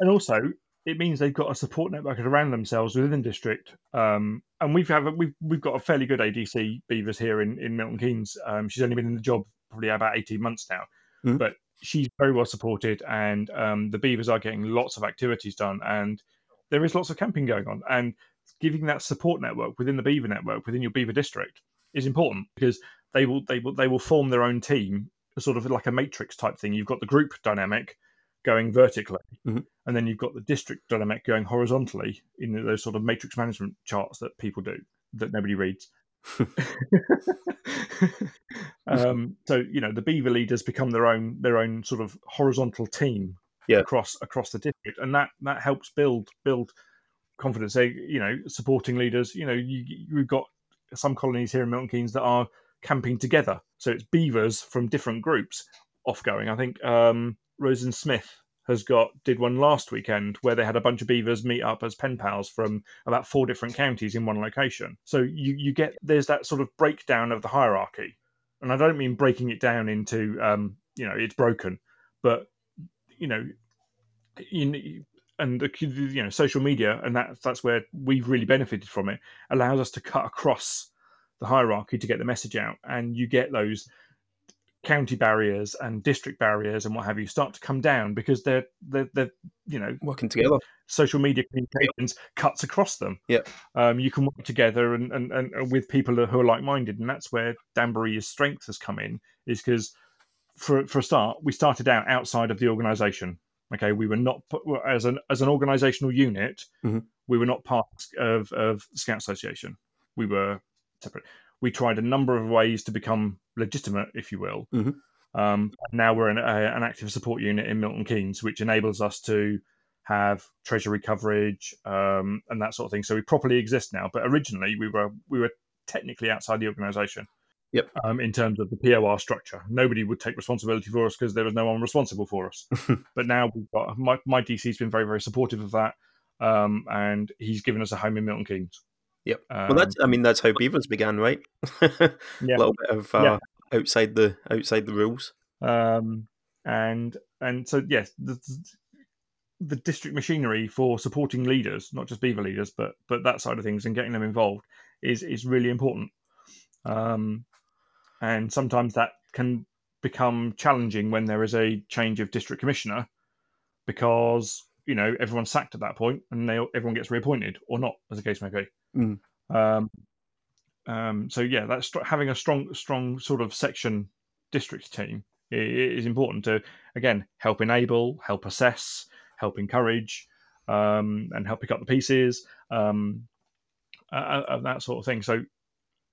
and also it means they've got a support network around themselves within the district. Um, and we've have we've we've got a fairly good ADC Beavers here in in Milton Keynes. Um, she's only been in the job probably about eighteen months now, Mhm. but she's very well supported, and um, the Beavers are getting lots of activities done, and there is lots of camping going on, and giving that support network within the Beaver network within your Beaver district is important because they will they will they will form their own team, sort of like a matrix type thing. You've got the group dynamic going vertically, Mhm. And then you've got the district dynamic going horizontally in those sort of matrix management charts that people do that nobody reads. [LAUGHS] [LAUGHS] um, so you know the beaver leaders become their own their own sort of horizontal team Yeah. across across the district, and that that helps build build confidence. They you know supporting leaders. You know you you've got some colonies here in Milton Keynes that are camping together, so it's beavers from different groups off going. I think um, Rosen Smith has got did one last weekend where they had a bunch of beavers meet up as pen pals from about four different counties in one location. So you you get there's that sort of breakdown of the hierarchy, and I don't mean breaking it down into um, you know it's broken, but you know you, and the you know social media and that that's where we've really benefited from it allows us to cut across the hierarchy to get the message out, and you get those county barriers and district barriers and what have you start to come down because they're they're, they're you know Working together. social media communications cuts across them. Yeah. Um, you can work together and, and, and with people who are like minded, and that's where Damboree's strength has come in. Is because for for a start, we started out outside of the organisation. Okay, we were not as an as an organisational unit. Mhm. We were not part of of Scout Association. We were separate. We tried a number of ways to become legitimate, if you will. Mhm. Um, now we're an, a, an active support unit in Milton Keynes, which enables us to have treasury coverage um, and that sort of thing. So we properly exist now. But originally, we were we were technically outside the organisation. Yep. Um, in terms of the POR structure, nobody would take responsibility for us because there was no one responsible for us. [LAUGHS] but now we've got my my DC's been very very supportive of that, um, and he's given us a home in Milton Keynes. Yep. Um, well, that's I mean that's how beavers began, right? [LAUGHS] Yeah. A little bit of uh, Yeah. outside the outside the rules. um, and and so yes, the, the district machinery for supporting leaders, not just beaver leaders, but but that side of things and getting them involved is is really important. Um, and sometimes that can become challenging when there is a change of district commissioner, because you know everyone's sacked at that point and they everyone gets reappointed or not, as the case may be. Mm. Um, um, so yeah, that's having a strong strong sort of section district team is important to again help enable, help assess, help encourage, um, and help pick up the pieces, um, uh, uh, that sort of thing. So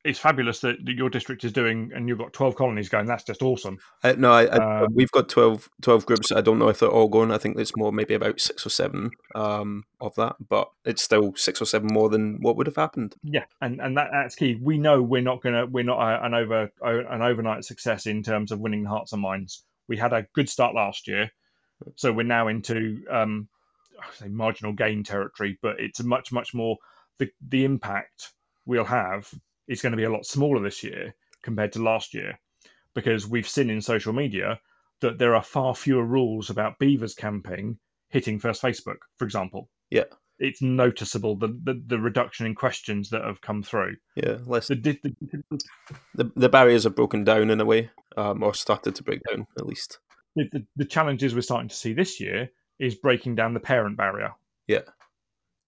it's fabulous that, that, your district is doing, and you've got 12 colonies going. That's just awesome. Uh, no, I, I, um, we've got 12, 12, groups. I don't know if they're all going. I think it's more maybe about six or seven um, of that, but it's still six or seven more than what would have happened. Yeah, and and that, that's key. We know we're not gonna we're not a, an over an overnight success in terms of winning hearts and minds. We had a good start last year, so we're now into um, say marginal gain territory, but it's a much much more the the impact we'll have is going to be a lot smaller this year compared to last year because we've seen in social media that there are far fewer rules about beavers camping hitting first Facebook, for example. Yeah. It's noticeable the, the, the reduction in questions that have come through. Yeah, less. The, the, the, the barriers have broken down in a way, um, or started to break down at least. The, the, the challenges we're starting to see this year is breaking down the parent barrier. Yeah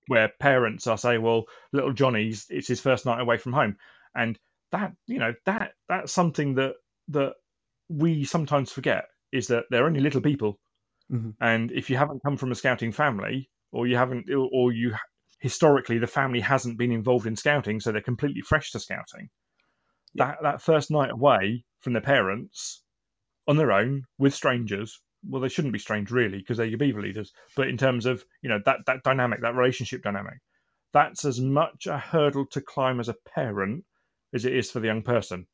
where parents are saying, "Well, little Johnny's it's his first night away from home," and that you know that that's something that that we sometimes forget is that they're only little people, mm-hmm. and if you haven't come from a scouting family or you haven't or you historically the family hasn't been involved in scouting, so they're completely fresh to scouting. Yeah. That that first night away from their parents on their own with strangers well, they shouldn't be strange really because they're your beaver leaders. But in terms of you know that that dynamic, that relationship dynamic, that's as much a hurdle to climb as a parent as it is for the young person,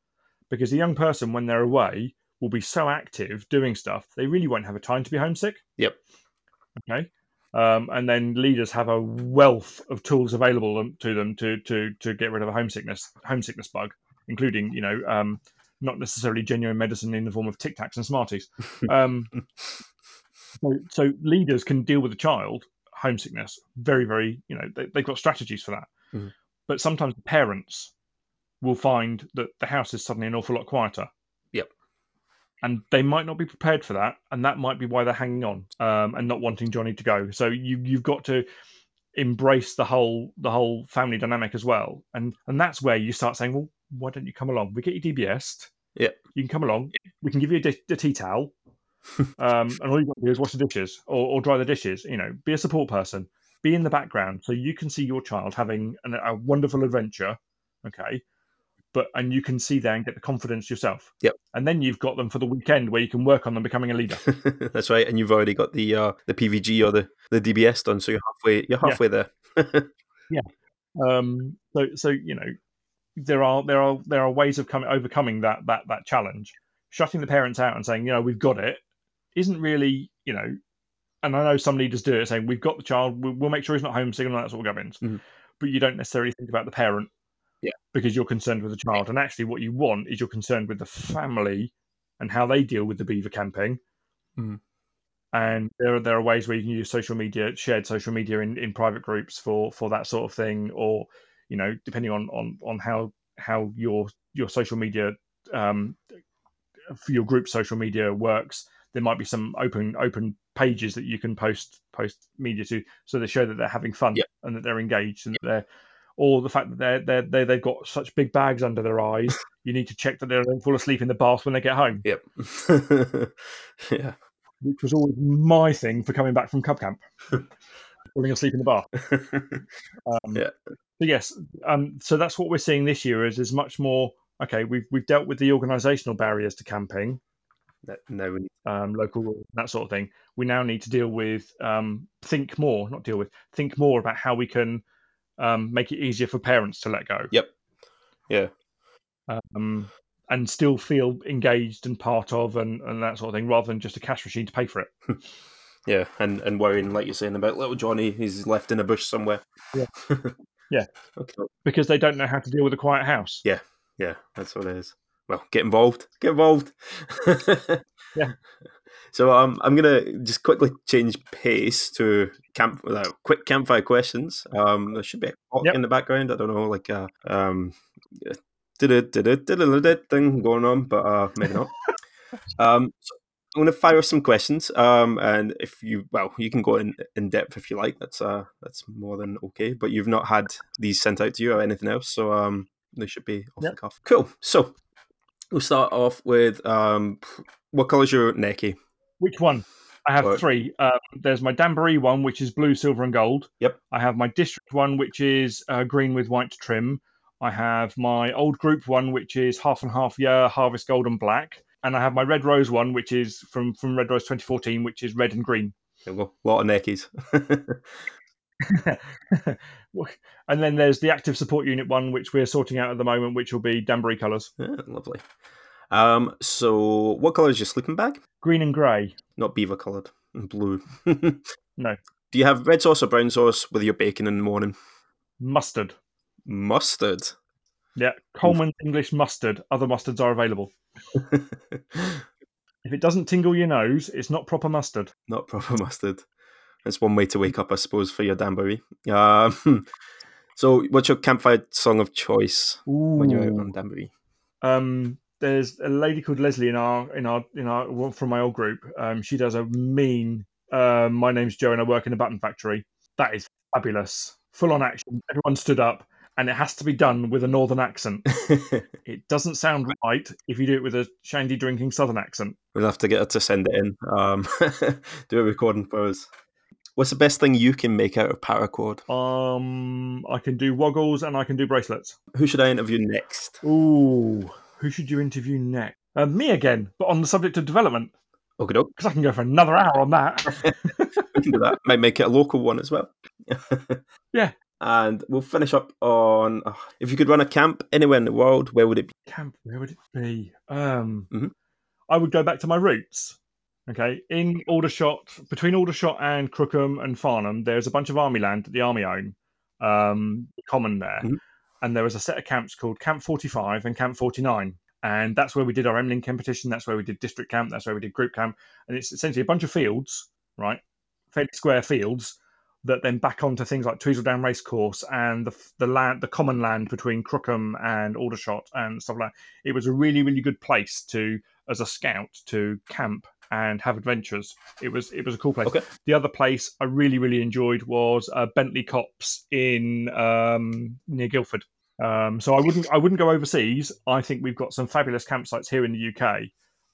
because the young person when they're away will be so active doing stuff they really won't have a time to be homesick. Yep. Okay. Um, and then leaders have a wealth of tools available to them to to to get rid of a homesickness homesickness bug, including you know um, not necessarily genuine medicine in the form of Tic Tacs and Smarties. [LAUGHS] Um, [LAUGHS] so, so, leaders can deal with a child homesickness very, very. You know, they, have got strategies for that. Mm-hmm. But sometimes parents will find that the house is suddenly an awful lot quieter. Yep. And they might not be prepared for that, and that might be why they're hanging on um, and not wanting Johnny to go. So you you've got to embrace the whole the whole family dynamic as well, and and that's where you start saying, well, why don't you come along? We get you DBS. Yeah. You can come along. We can give you a, di- a tea towel. [LAUGHS] um, and all you've got to do is wash the dishes or, or, dry the dishes. You know, be a support person. Be in the background so you can see your child having an, a wonderful adventure. Okay. But and you can see there and get the confidence yourself. Yep. And then you've got them for the weekend where you can work on them becoming a leader. [LAUGHS] That's right. And you've already got the uh, the PVG or the, the DBS done, so you're halfway you're halfway yeah. there. [LAUGHS] yeah. Um, so so you know there are there are there are ways of coming overcoming that that that challenge. Shutting the parents out and saying, you know, we've got it, isn't really, you know, and I know some leaders do it, saying we've got the child, we'll, we'll make sure he's not homesick and all that sort of gubbins. Mm-hmm. But you don't necessarily think about the parent, yeah, because you're concerned with the child. And actually, what you want is you're concerned with the family and how they deal with the beaver camping. Mm-hmm. And there are there are ways where you can use social media, shared social media in, in private groups for for that sort of thing, or you know, depending on on on how how your your social media um, for your group social media works, there might be some open open pages that you can post post media to, so they show that they're having fun yep. and that they're engaged and that they're or the fact that they're, they're, they they've got such big bags under their eyes, you need to check that they don't fall asleep in the bath when they get home. Yep. [LAUGHS] yeah. Which was always my thing for coming back from Cub Camp. [LAUGHS] falling asleep in the bath. Um, [LAUGHS] yeah yes, um, so that's what we're seeing this year is is much more okay. We've we've dealt with the organisational barriers to camping, no, um, local that sort of thing. We now need to deal with um, think more, not deal with think more about how we can um, make it easier for parents to let go. Yep. Yeah. Um, and still feel engaged and part of and, and that sort of thing, rather than just a cash machine to pay for it. [LAUGHS] yeah, and and worrying like you're saying about little Johnny, he's left in a bush somewhere. Yeah. [LAUGHS] Yeah. Okay. Because they don't know how to deal with a quiet house. Yeah. Yeah. That's what it is. Well, get involved. Get involved. [LAUGHS] yeah. So um, I'm gonna just quickly change pace to camp uh, quick campfire questions. Um, there should be a clock yep. in the background. I don't know, like uh, um, thing going on, but uh, maybe not. [LAUGHS] um, so I'm going to fire some questions, um, and if you well, you can go in, in depth if you like. That's uh, that's more than okay. But you've not had these sent out to you or anything else, so um, they should be off yep. the cuff. Cool. So, We'll start off with um, what colour's your necky? Which one? I have Right. three. Um, there's my Damboree one, which is blue, silver, and gold. Yep. I have my district one, which is uh, green with white trim. I have my old group one, which is half and half year, harvest gold and black. And I have my red rose one, which is from, from Red Rose 2014, which is red and green. There we go. A lot of neckies. [LAUGHS] and then there's the active support unit one, which we're sorting out at the moment, which will be Damboree colours Yeah, lovely. Um, so what colour is your sleeping bag? green and grey. Not beaver coloured. Blue. [LAUGHS] No. Do you have red sauce or brown sauce with your bacon in the morning? Mustard. Mustard. Yeah, Colman's English mustard. Other mustards are available. [LAUGHS] If it doesn't tingle your nose, it's not proper mustard. Not proper mustard. That's one way to wake up, I suppose, for your Damboree. Um, [LAUGHS] so, what's your campfire song of choice when you're out on Damboree? Um, there's a lady called Leslie in our in our in our from my old group. Um, she does a mean. Um, my name's Joe, and I work in a button factory. That is fabulous. Full on action. Everyone stood up, and it has to be done with a northern accent. [LAUGHS] It doesn't sound right if you do it with a shandy drinking southern accent. we'll have to get her to send it in. Um, [LAUGHS] do a recording for us. What's the best thing you can make out of paracord? Um, I can do woggles and I can do bracelets. Who should I interview next? Ooh, who should you interview next? Uh, me again, but on the subject of development, Okay, doke. because I can go for another hour on that. [LAUGHS] We can do that. Might make it a local one as well. Yeah. And we'll finish up on oh, if you could run a camp anywhere in the world, where would it be? Camp, where would it be? Um, Mhm. I would go back to my roots. Okay, in Aldershot, between Aldershot and Crookham and Farnham, there's a bunch of army land that the army own, um, common there, Mhm. and there was a set of camps called Camp 45 and Camp 49, and that's where we did our Emlyn competition. That's where we did district camp. That's where we did group camp, and it's essentially a bunch of fields, right, fairly square fields that then back onto things like Tweseldown Racecourse and the the land, the common land between Crookham and Aldershot and stuff like. that. It was a really really good place to as a scout to camp and have adventures. It was it was a cool place. Okay. The other place I really really enjoyed was uh, Bentley Copse in um, near Guildford. Um, so I wouldn't I wouldn't go overseas. I think we've got some fabulous campsites here in the UK.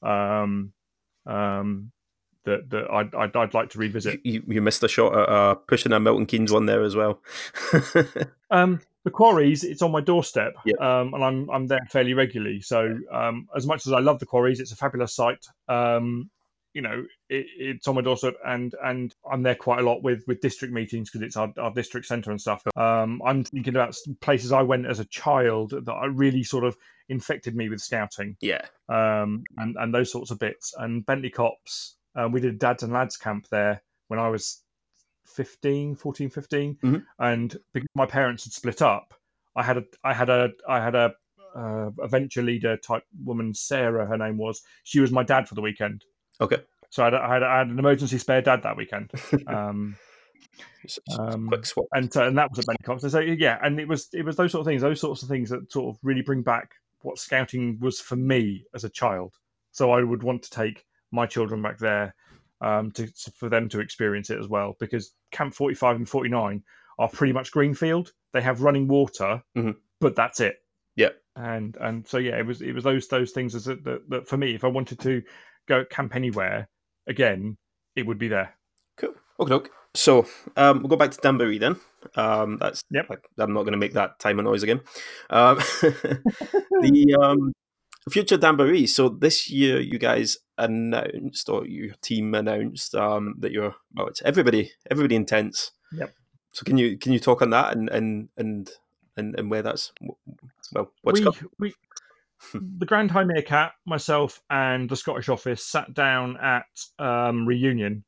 Um, um, that that I'd, I'd I'd like to revisit. You, you missed a shot at uh, pushing a Milton Keynes one there as well. [LAUGHS] Um, the quarries, it's on my doorstep, Yep. um, and I'm I'm there fairly regularly. So um, as much as I love the quarries, it's a fabulous site. Um, you know, it, it's on my doorstep, and and I'm there quite a lot with with district meetings because it's our, our district centre and stuff. Um, I'm thinking about places I went as a child that I really sort of infected me with scouting yeah. um, and, and those sorts of bits. And Bentley Copse, um, we did a dads and lads camp there when I was 15, 14, 15. Mhm. And because my parents had split up, I had a, I had a, I had a, uh, a venture leader type woman, Sarah, her name was. She was my dad for the weekend. Okay. So I had, I had, I had an emergency spare dad that weekend. [LAUGHS] Um, Um, quick swap. and so, and that was at Bentley Copse. So yeah, and it was it was those sort of things, those sorts of things that sort of really bring back what scouting was for me as a child. So I would want to take my children back there um, to for them to experience it as well, because Camp Forty Five and Forty Nine are pretty much greenfield. They have running water, Mhm. but that's it. Yeah. And and so yeah, it was it was those those things that, that, that for me, if I wanted to go camp anywhere again, it would be there. Cool. Okay, okay. So um, we'll go back to Damboree then. Um, that's Yep. like, I'm not going to make that timer noise again. Um, [LAUGHS] the um, future Damboree. So this year, you guys announced, or your team announced, um, that you're. Well, it's everybody. Everybody intense. Yep. So can you can you talk on that and and and and, and where that's well what's we, we the Grand High Meerkat, myself, and the Scottish office sat down at um, reunion,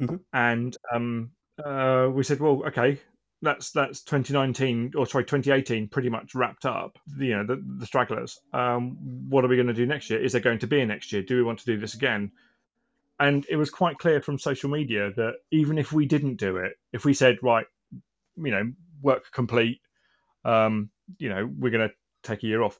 Mhm. and um, uh, we said, "Well, okay, that's that's 2019 or sorry 2018 pretty much wrapped up. You know, the, the stragglers. Um, what are we going to do next year? Is there going to be a next year? Do we want to do this again?" And it was quite clear from social media that even if we didn't do it, if we said, "Right, you know, work complete," um, you know, we're going to take a year off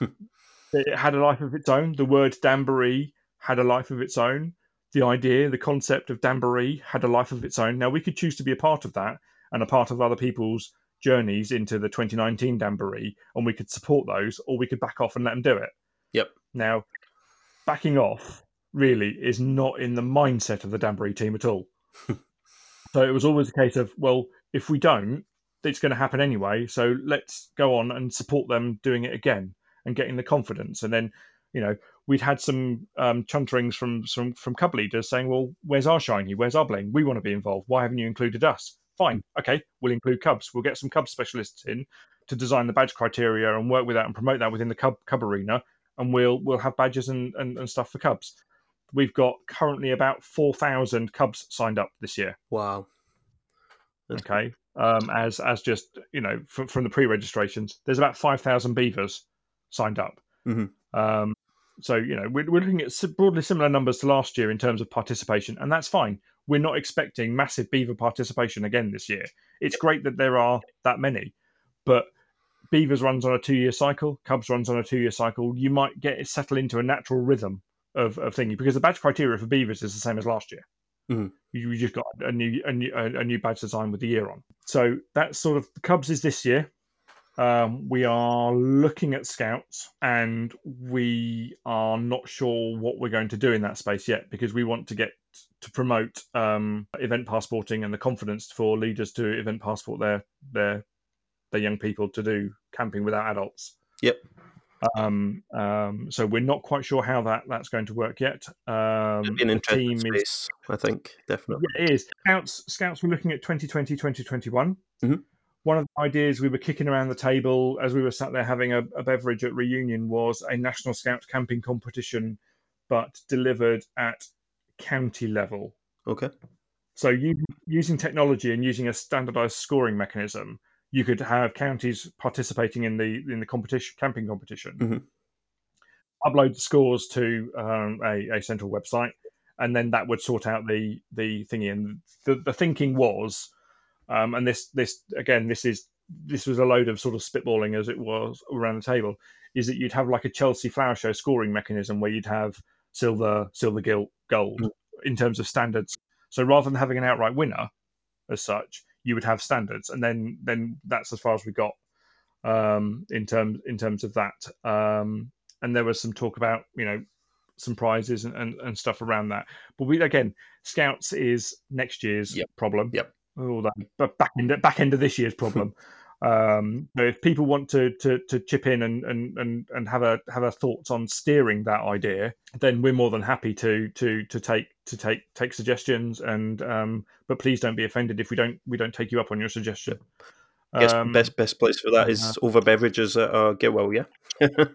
[LAUGHS] it had a life of its own. The word Damboree had a life of its own. The idea, the concept of Damboree had a life of its own. Now we could choose to be a part of that and a part of other people's journeys into the 2019 Damboree, and we could support those, or we could back off and let them do it. Yep. Now, backing off really is not in the mindset of the Damboree team at all. [LAUGHS] so it was always a case of, well, if we don't, it's going to happen anyway. So let's go on and support them doing it again and getting the confidence. And then, you know, we'd had some um, chunterings from, from from cub leaders saying, "Well, where's our shiny? Where's our bling? We want to be involved. Why haven't you included us?" Fine, okay, we'll include cubs. We'll get some cub specialists in to design the badge criteria and work with that and promote that within the cub cub arena, and we'll we'll have badges and, and, and stuff for cubs. We've got currently about four thousand cubs signed up this year. Wow. That's okay, um, as as just you know from, from the pre-registrations, there's about five thousand beavers signed up. Mm-hmm. Um, so you know we're, we're looking at broadly similar numbers to last year in terms of participation, and that's fine. We're not expecting massive beaver participation again this year. It's great that there are that many, but beavers runs on a two-year cycle, cubs runs on a two-year cycle. You might get it settle into a natural rhythm of, of thingy because the badge criteria for beavers is the same as last year. Mm-hmm. You, you just got a new a new a new badge design with the year on. So that's sort of the Cubs is this year. Um, we are looking at scouts and we are not sure what we're going to do in that space yet because we want to get to promote um, event passporting and the confidence for leaders to event passport their their their young people to do camping without adults. Yep. Um, um, so we're not quite sure how that that's going to work yet. Um, an interesting team is- space, I think, definitely. yeah, it is. Scouts, Scouts, we're looking at 2020, 2021. Mhm. One of the ideas we were kicking around the table as we were sat there having a, a beverage at reunion was a National Scout camping competition, but delivered at county level. Okay. So you, using technology and using a standardized scoring mechanism, you could have counties participating in the in the competition camping competition. Mhm. Upload the scores to um, a, a central website, and then that would sort out the the thingy. And the, the thinking was, um, and this this again this is this was a load of sort of spitballing as it was around the table, is that you'd have like a Chelsea Flower Show scoring mechanism where you'd have silver, silver, gilt, gold Mm. in terms of standards. So rather than having an outright winner as such, you would have standards, and then then that's as far as we got um, in terms in terms of that. Um, and there was some talk about you know some prizes and, and, and stuff around that. But we again, scouts is next year's Yep. problem. Yep. All that, but back end back end of this year's problem. [LAUGHS] um, so if people want to, to, to chip in and, and, and, and have a have a thoughts on steering that idea, then we're more than happy to to to take to take take suggestions and um, but please don't be offended if we don't we don't take you up on your suggestion. I guess Um, best best place for that is over beverages at uh, Gilwell, yeah? [LAUGHS]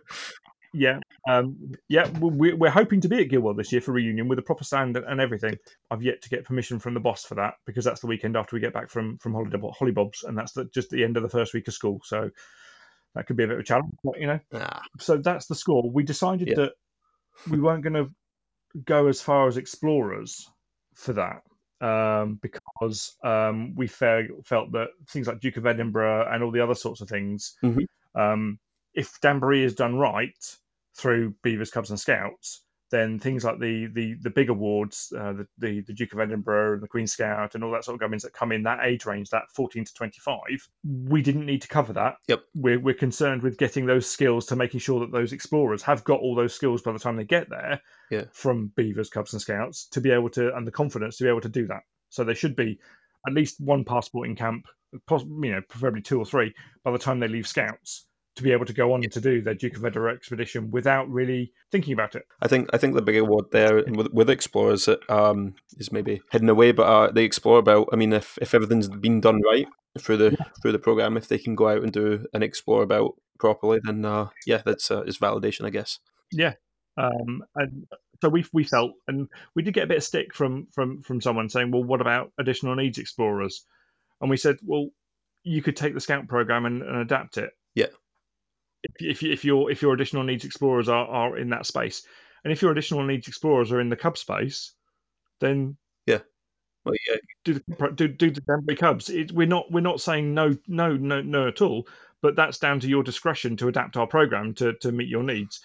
Yeah, um, yeah, we- we're hoping to be at Gilwell this year for reunion with a proper stand and everything. I've yet to get permission from the boss for that because that's the weekend after we get back from from Holiday Hollybobs, and that's the, just the end of the first week of school. So that could be a bit of a challenge, but, you know. Ah, So that's the score. We decided Yeah. that we weren't going to go as far as explorers for that um, because um, we fe- felt that things like Duke of Edinburgh and all the other sorts of things, Mhm. um, if Damboree is done right through Beavers, Cubs, and Scouts, then things like the the the big awards, uh, the, the the Duke of Edinburgh and the Queen Scout and all that sort of governments that come in that age range, that fourteen to twenty five, we didn't need to cover that. Yep. We're we're concerned with getting those skills to making sure that those explorers have got all those skills by the time they get there. Yeah. From Beavers, Cubs, and Scouts to be able to and the confidence to be able to do that. So there should be at least one passport in camp, you know, preferably two or three by the time they leave Scouts to be able to go on to do their Duke of Edinburgh expedition without really thinking about it. I think I think the big award there with, with explorers um, is maybe hidden away, but uh, the explorer belt. I mean, if, if everything's been done right through the through the program, if they can go out and do an explorer belt properly, then uh, yeah, that's uh, is validation, I guess. Yeah, um, and so we we felt, and we did get a bit of stick from from from someone saying, "Well, what about additional needs explorers?" And we said, "Well, you could take the scout program and, and adapt it. Yeah. If if if your if your additional needs explorers are are in that space, and if your additional needs explorers are in the cub space, then Well, yeah, do the do, do the Damboree Cubs. It, we're not we're not saying no no no no at all, but that's down to your discretion to adapt our program to to meet your needs.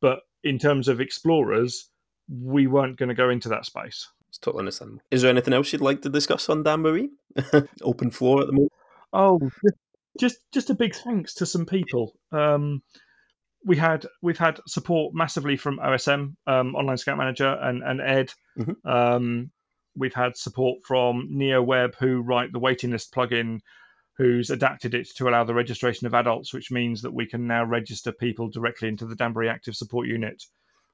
But in terms of explorers, we weren't going to go into that space. it's totally understandable. Is there anything else you'd like to discuss on Damboree? [LAUGHS] Open floor at the moment. Oh, just just a big thanks to some people. Um, we had we've had support massively from OSM, um, Online Scout Manager, and and Ed. Mhm. Um, we've had support from NeoWeb, who write the waiting list plugin, who's adapted it to allow the registration of adults, which means that we can now register people directly into the Damboree Active Support Unit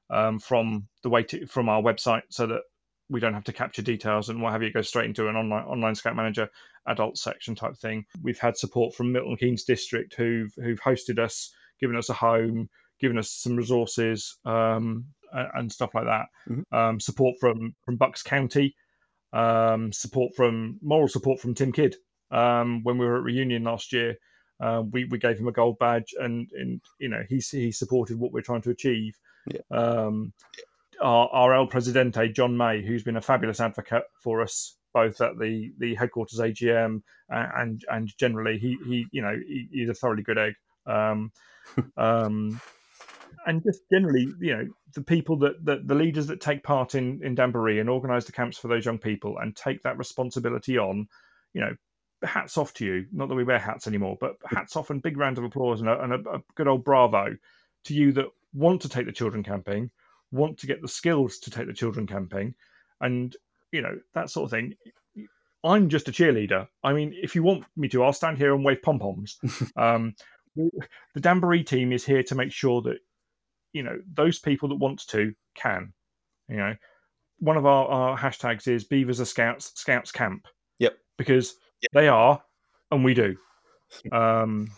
um, from the wait from our website, so that we don't have to capture details and what have you. It goes straight into an online online Scout Manager adult section type thing. We've had support from Milton Keynes District, who've who've hosted us, given us a home, given us some resources um, and stuff like that. Mhm. Um, support from from Bucks County, um, support from moral support from Tim Kidd um, when we were at reunion last year. Um, we, we gave him a gold badge, and, and you know he he supported what we're trying to achieve. Yeah. Our, our El Presidente John May, who's been a fabulous advocate for us both at the, the headquarters AGM and and, and generally, he he you know he, he's a thoroughly good egg. Um, [LAUGHS] um, and just generally, you know, the people that, that the leaders that take part in in Damboree and organise the camps for those young people and take that responsibility on, you know, hats off to you. Not that we wear hats anymore, but hats off and big round of applause and a, and a, a good old bravo to you that want to take the children camping, want to get the skills to take the children camping, and you know that sort of thing. I'm just a cheerleader. I mean, if you want me to, I'll stand here and wave pom poms. [LAUGHS] um, the Damboree team is here to make sure that you know those people that want to can. You know, one of our, our hashtags is Beavers are Scouts, Scouts Camp. Yep. Because they are, and we do. [LAUGHS] Um,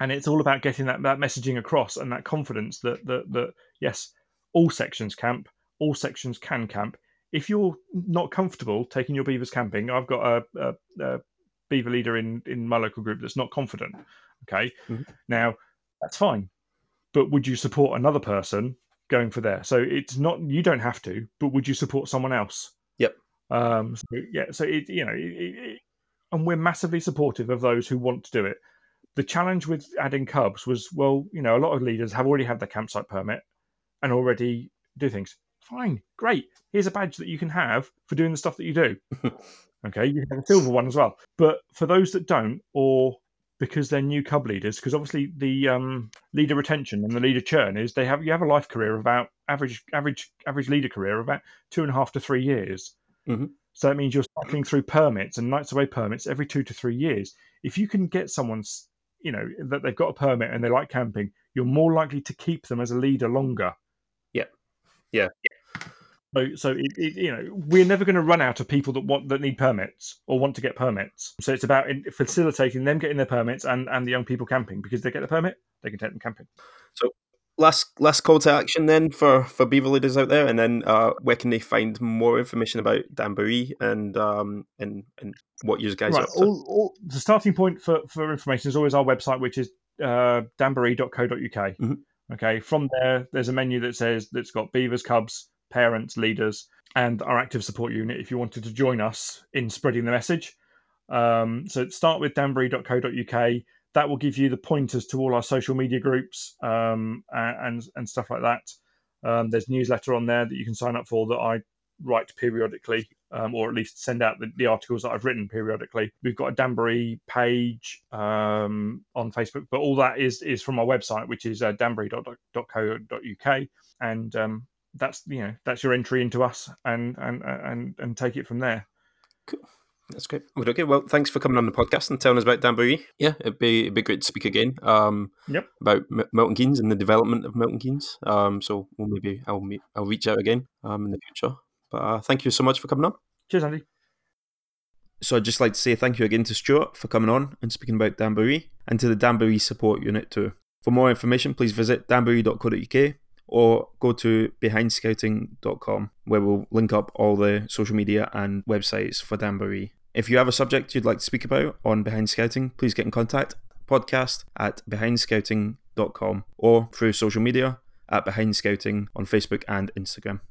and it's all about getting that, that messaging across and that confidence that, that that yes, all sections camp, all sections can camp. If you're not comfortable taking your beavers camping, I've got a, a, a beaver leader in in my local group that's not confident. Okay, Mhm. now that's fine, but would you support another person going for there? So it's not you don't have to, but would you support someone else? Yep. Um. So, yeah. So it you know, it, it- and we're massively supportive of those who want to do it. The challenge with adding cubs was, well, you know, a lot of leaders have already had their campsite permit and already do things. Fine, great. Here's a badge that you can have for doing the stuff that you do. [LAUGHS] okay, you can have a silver one as well. But for those that don't, or because they're new cub leaders, because obviously the um, leader retention and the leader churn is they have you have a life career of about average average average leader career of about two and a half to three years. Mhm. So that means you're cycling through permits and nights away permits every two to three years. If you can get someone's, you know, that they've got a permit and they like camping, you're more likely to keep them as a leader longer. Yeah. So, so it, it, you know, we're never going to run out of people that want that need permits or want to get permits. So it's about facilitating them getting their permits and and the young people camping because they get the permit, they can take them camping. So last last call to action then for for beaver leaders out there and then uh where can they find more information about Damboree and um and and what you guys are right. All, all, the starting point for, for information is always our website, which is uh, damboree.co.uk. Mhm. Okay. From there, there's a menu that says that's got beavers, cubs, parents, leaders, and our active support unit. If you wanted to join us in spreading the message, um, so start with damboree.co.uk. That will give you the pointers to all our social media groups um, and and stuff like that. Um, there's newsletter on there that you can sign up for that I write periodically, um, or at least send out the, the articles that I've written periodically. We've got a Damboree page um, on Facebook, but all that is is from our website, which is uh, damboree.co.uk, and um, that's you know that's your entry into us, and and and and take it from there. Cool. That's great. Well, okay. Well, thanks for coming on the podcast and telling us about Damboree. Yeah, it'd be it'd be great to speak again. Um, Yep. About M- Milton Keynes and the development of Milton Keynes. Um, so we'll maybe I'll meet, I'll reach out again. Um, in the future. But uh, thank you so much for coming on. Cheers, Andy. So I'd just like to say thank you again to Stuart for coming on and speaking about Damboree and to the Damboree support unit too. For more information, please visit damboree.co.uk or go to behindscouting.com where we'll link up all the social media and websites for Damboree. If you have a subject you'd like to speak about on Behind Scouting, please get in contact podcast at behindscouting.com or through social media at Behind Scouting on Facebook and Instagram.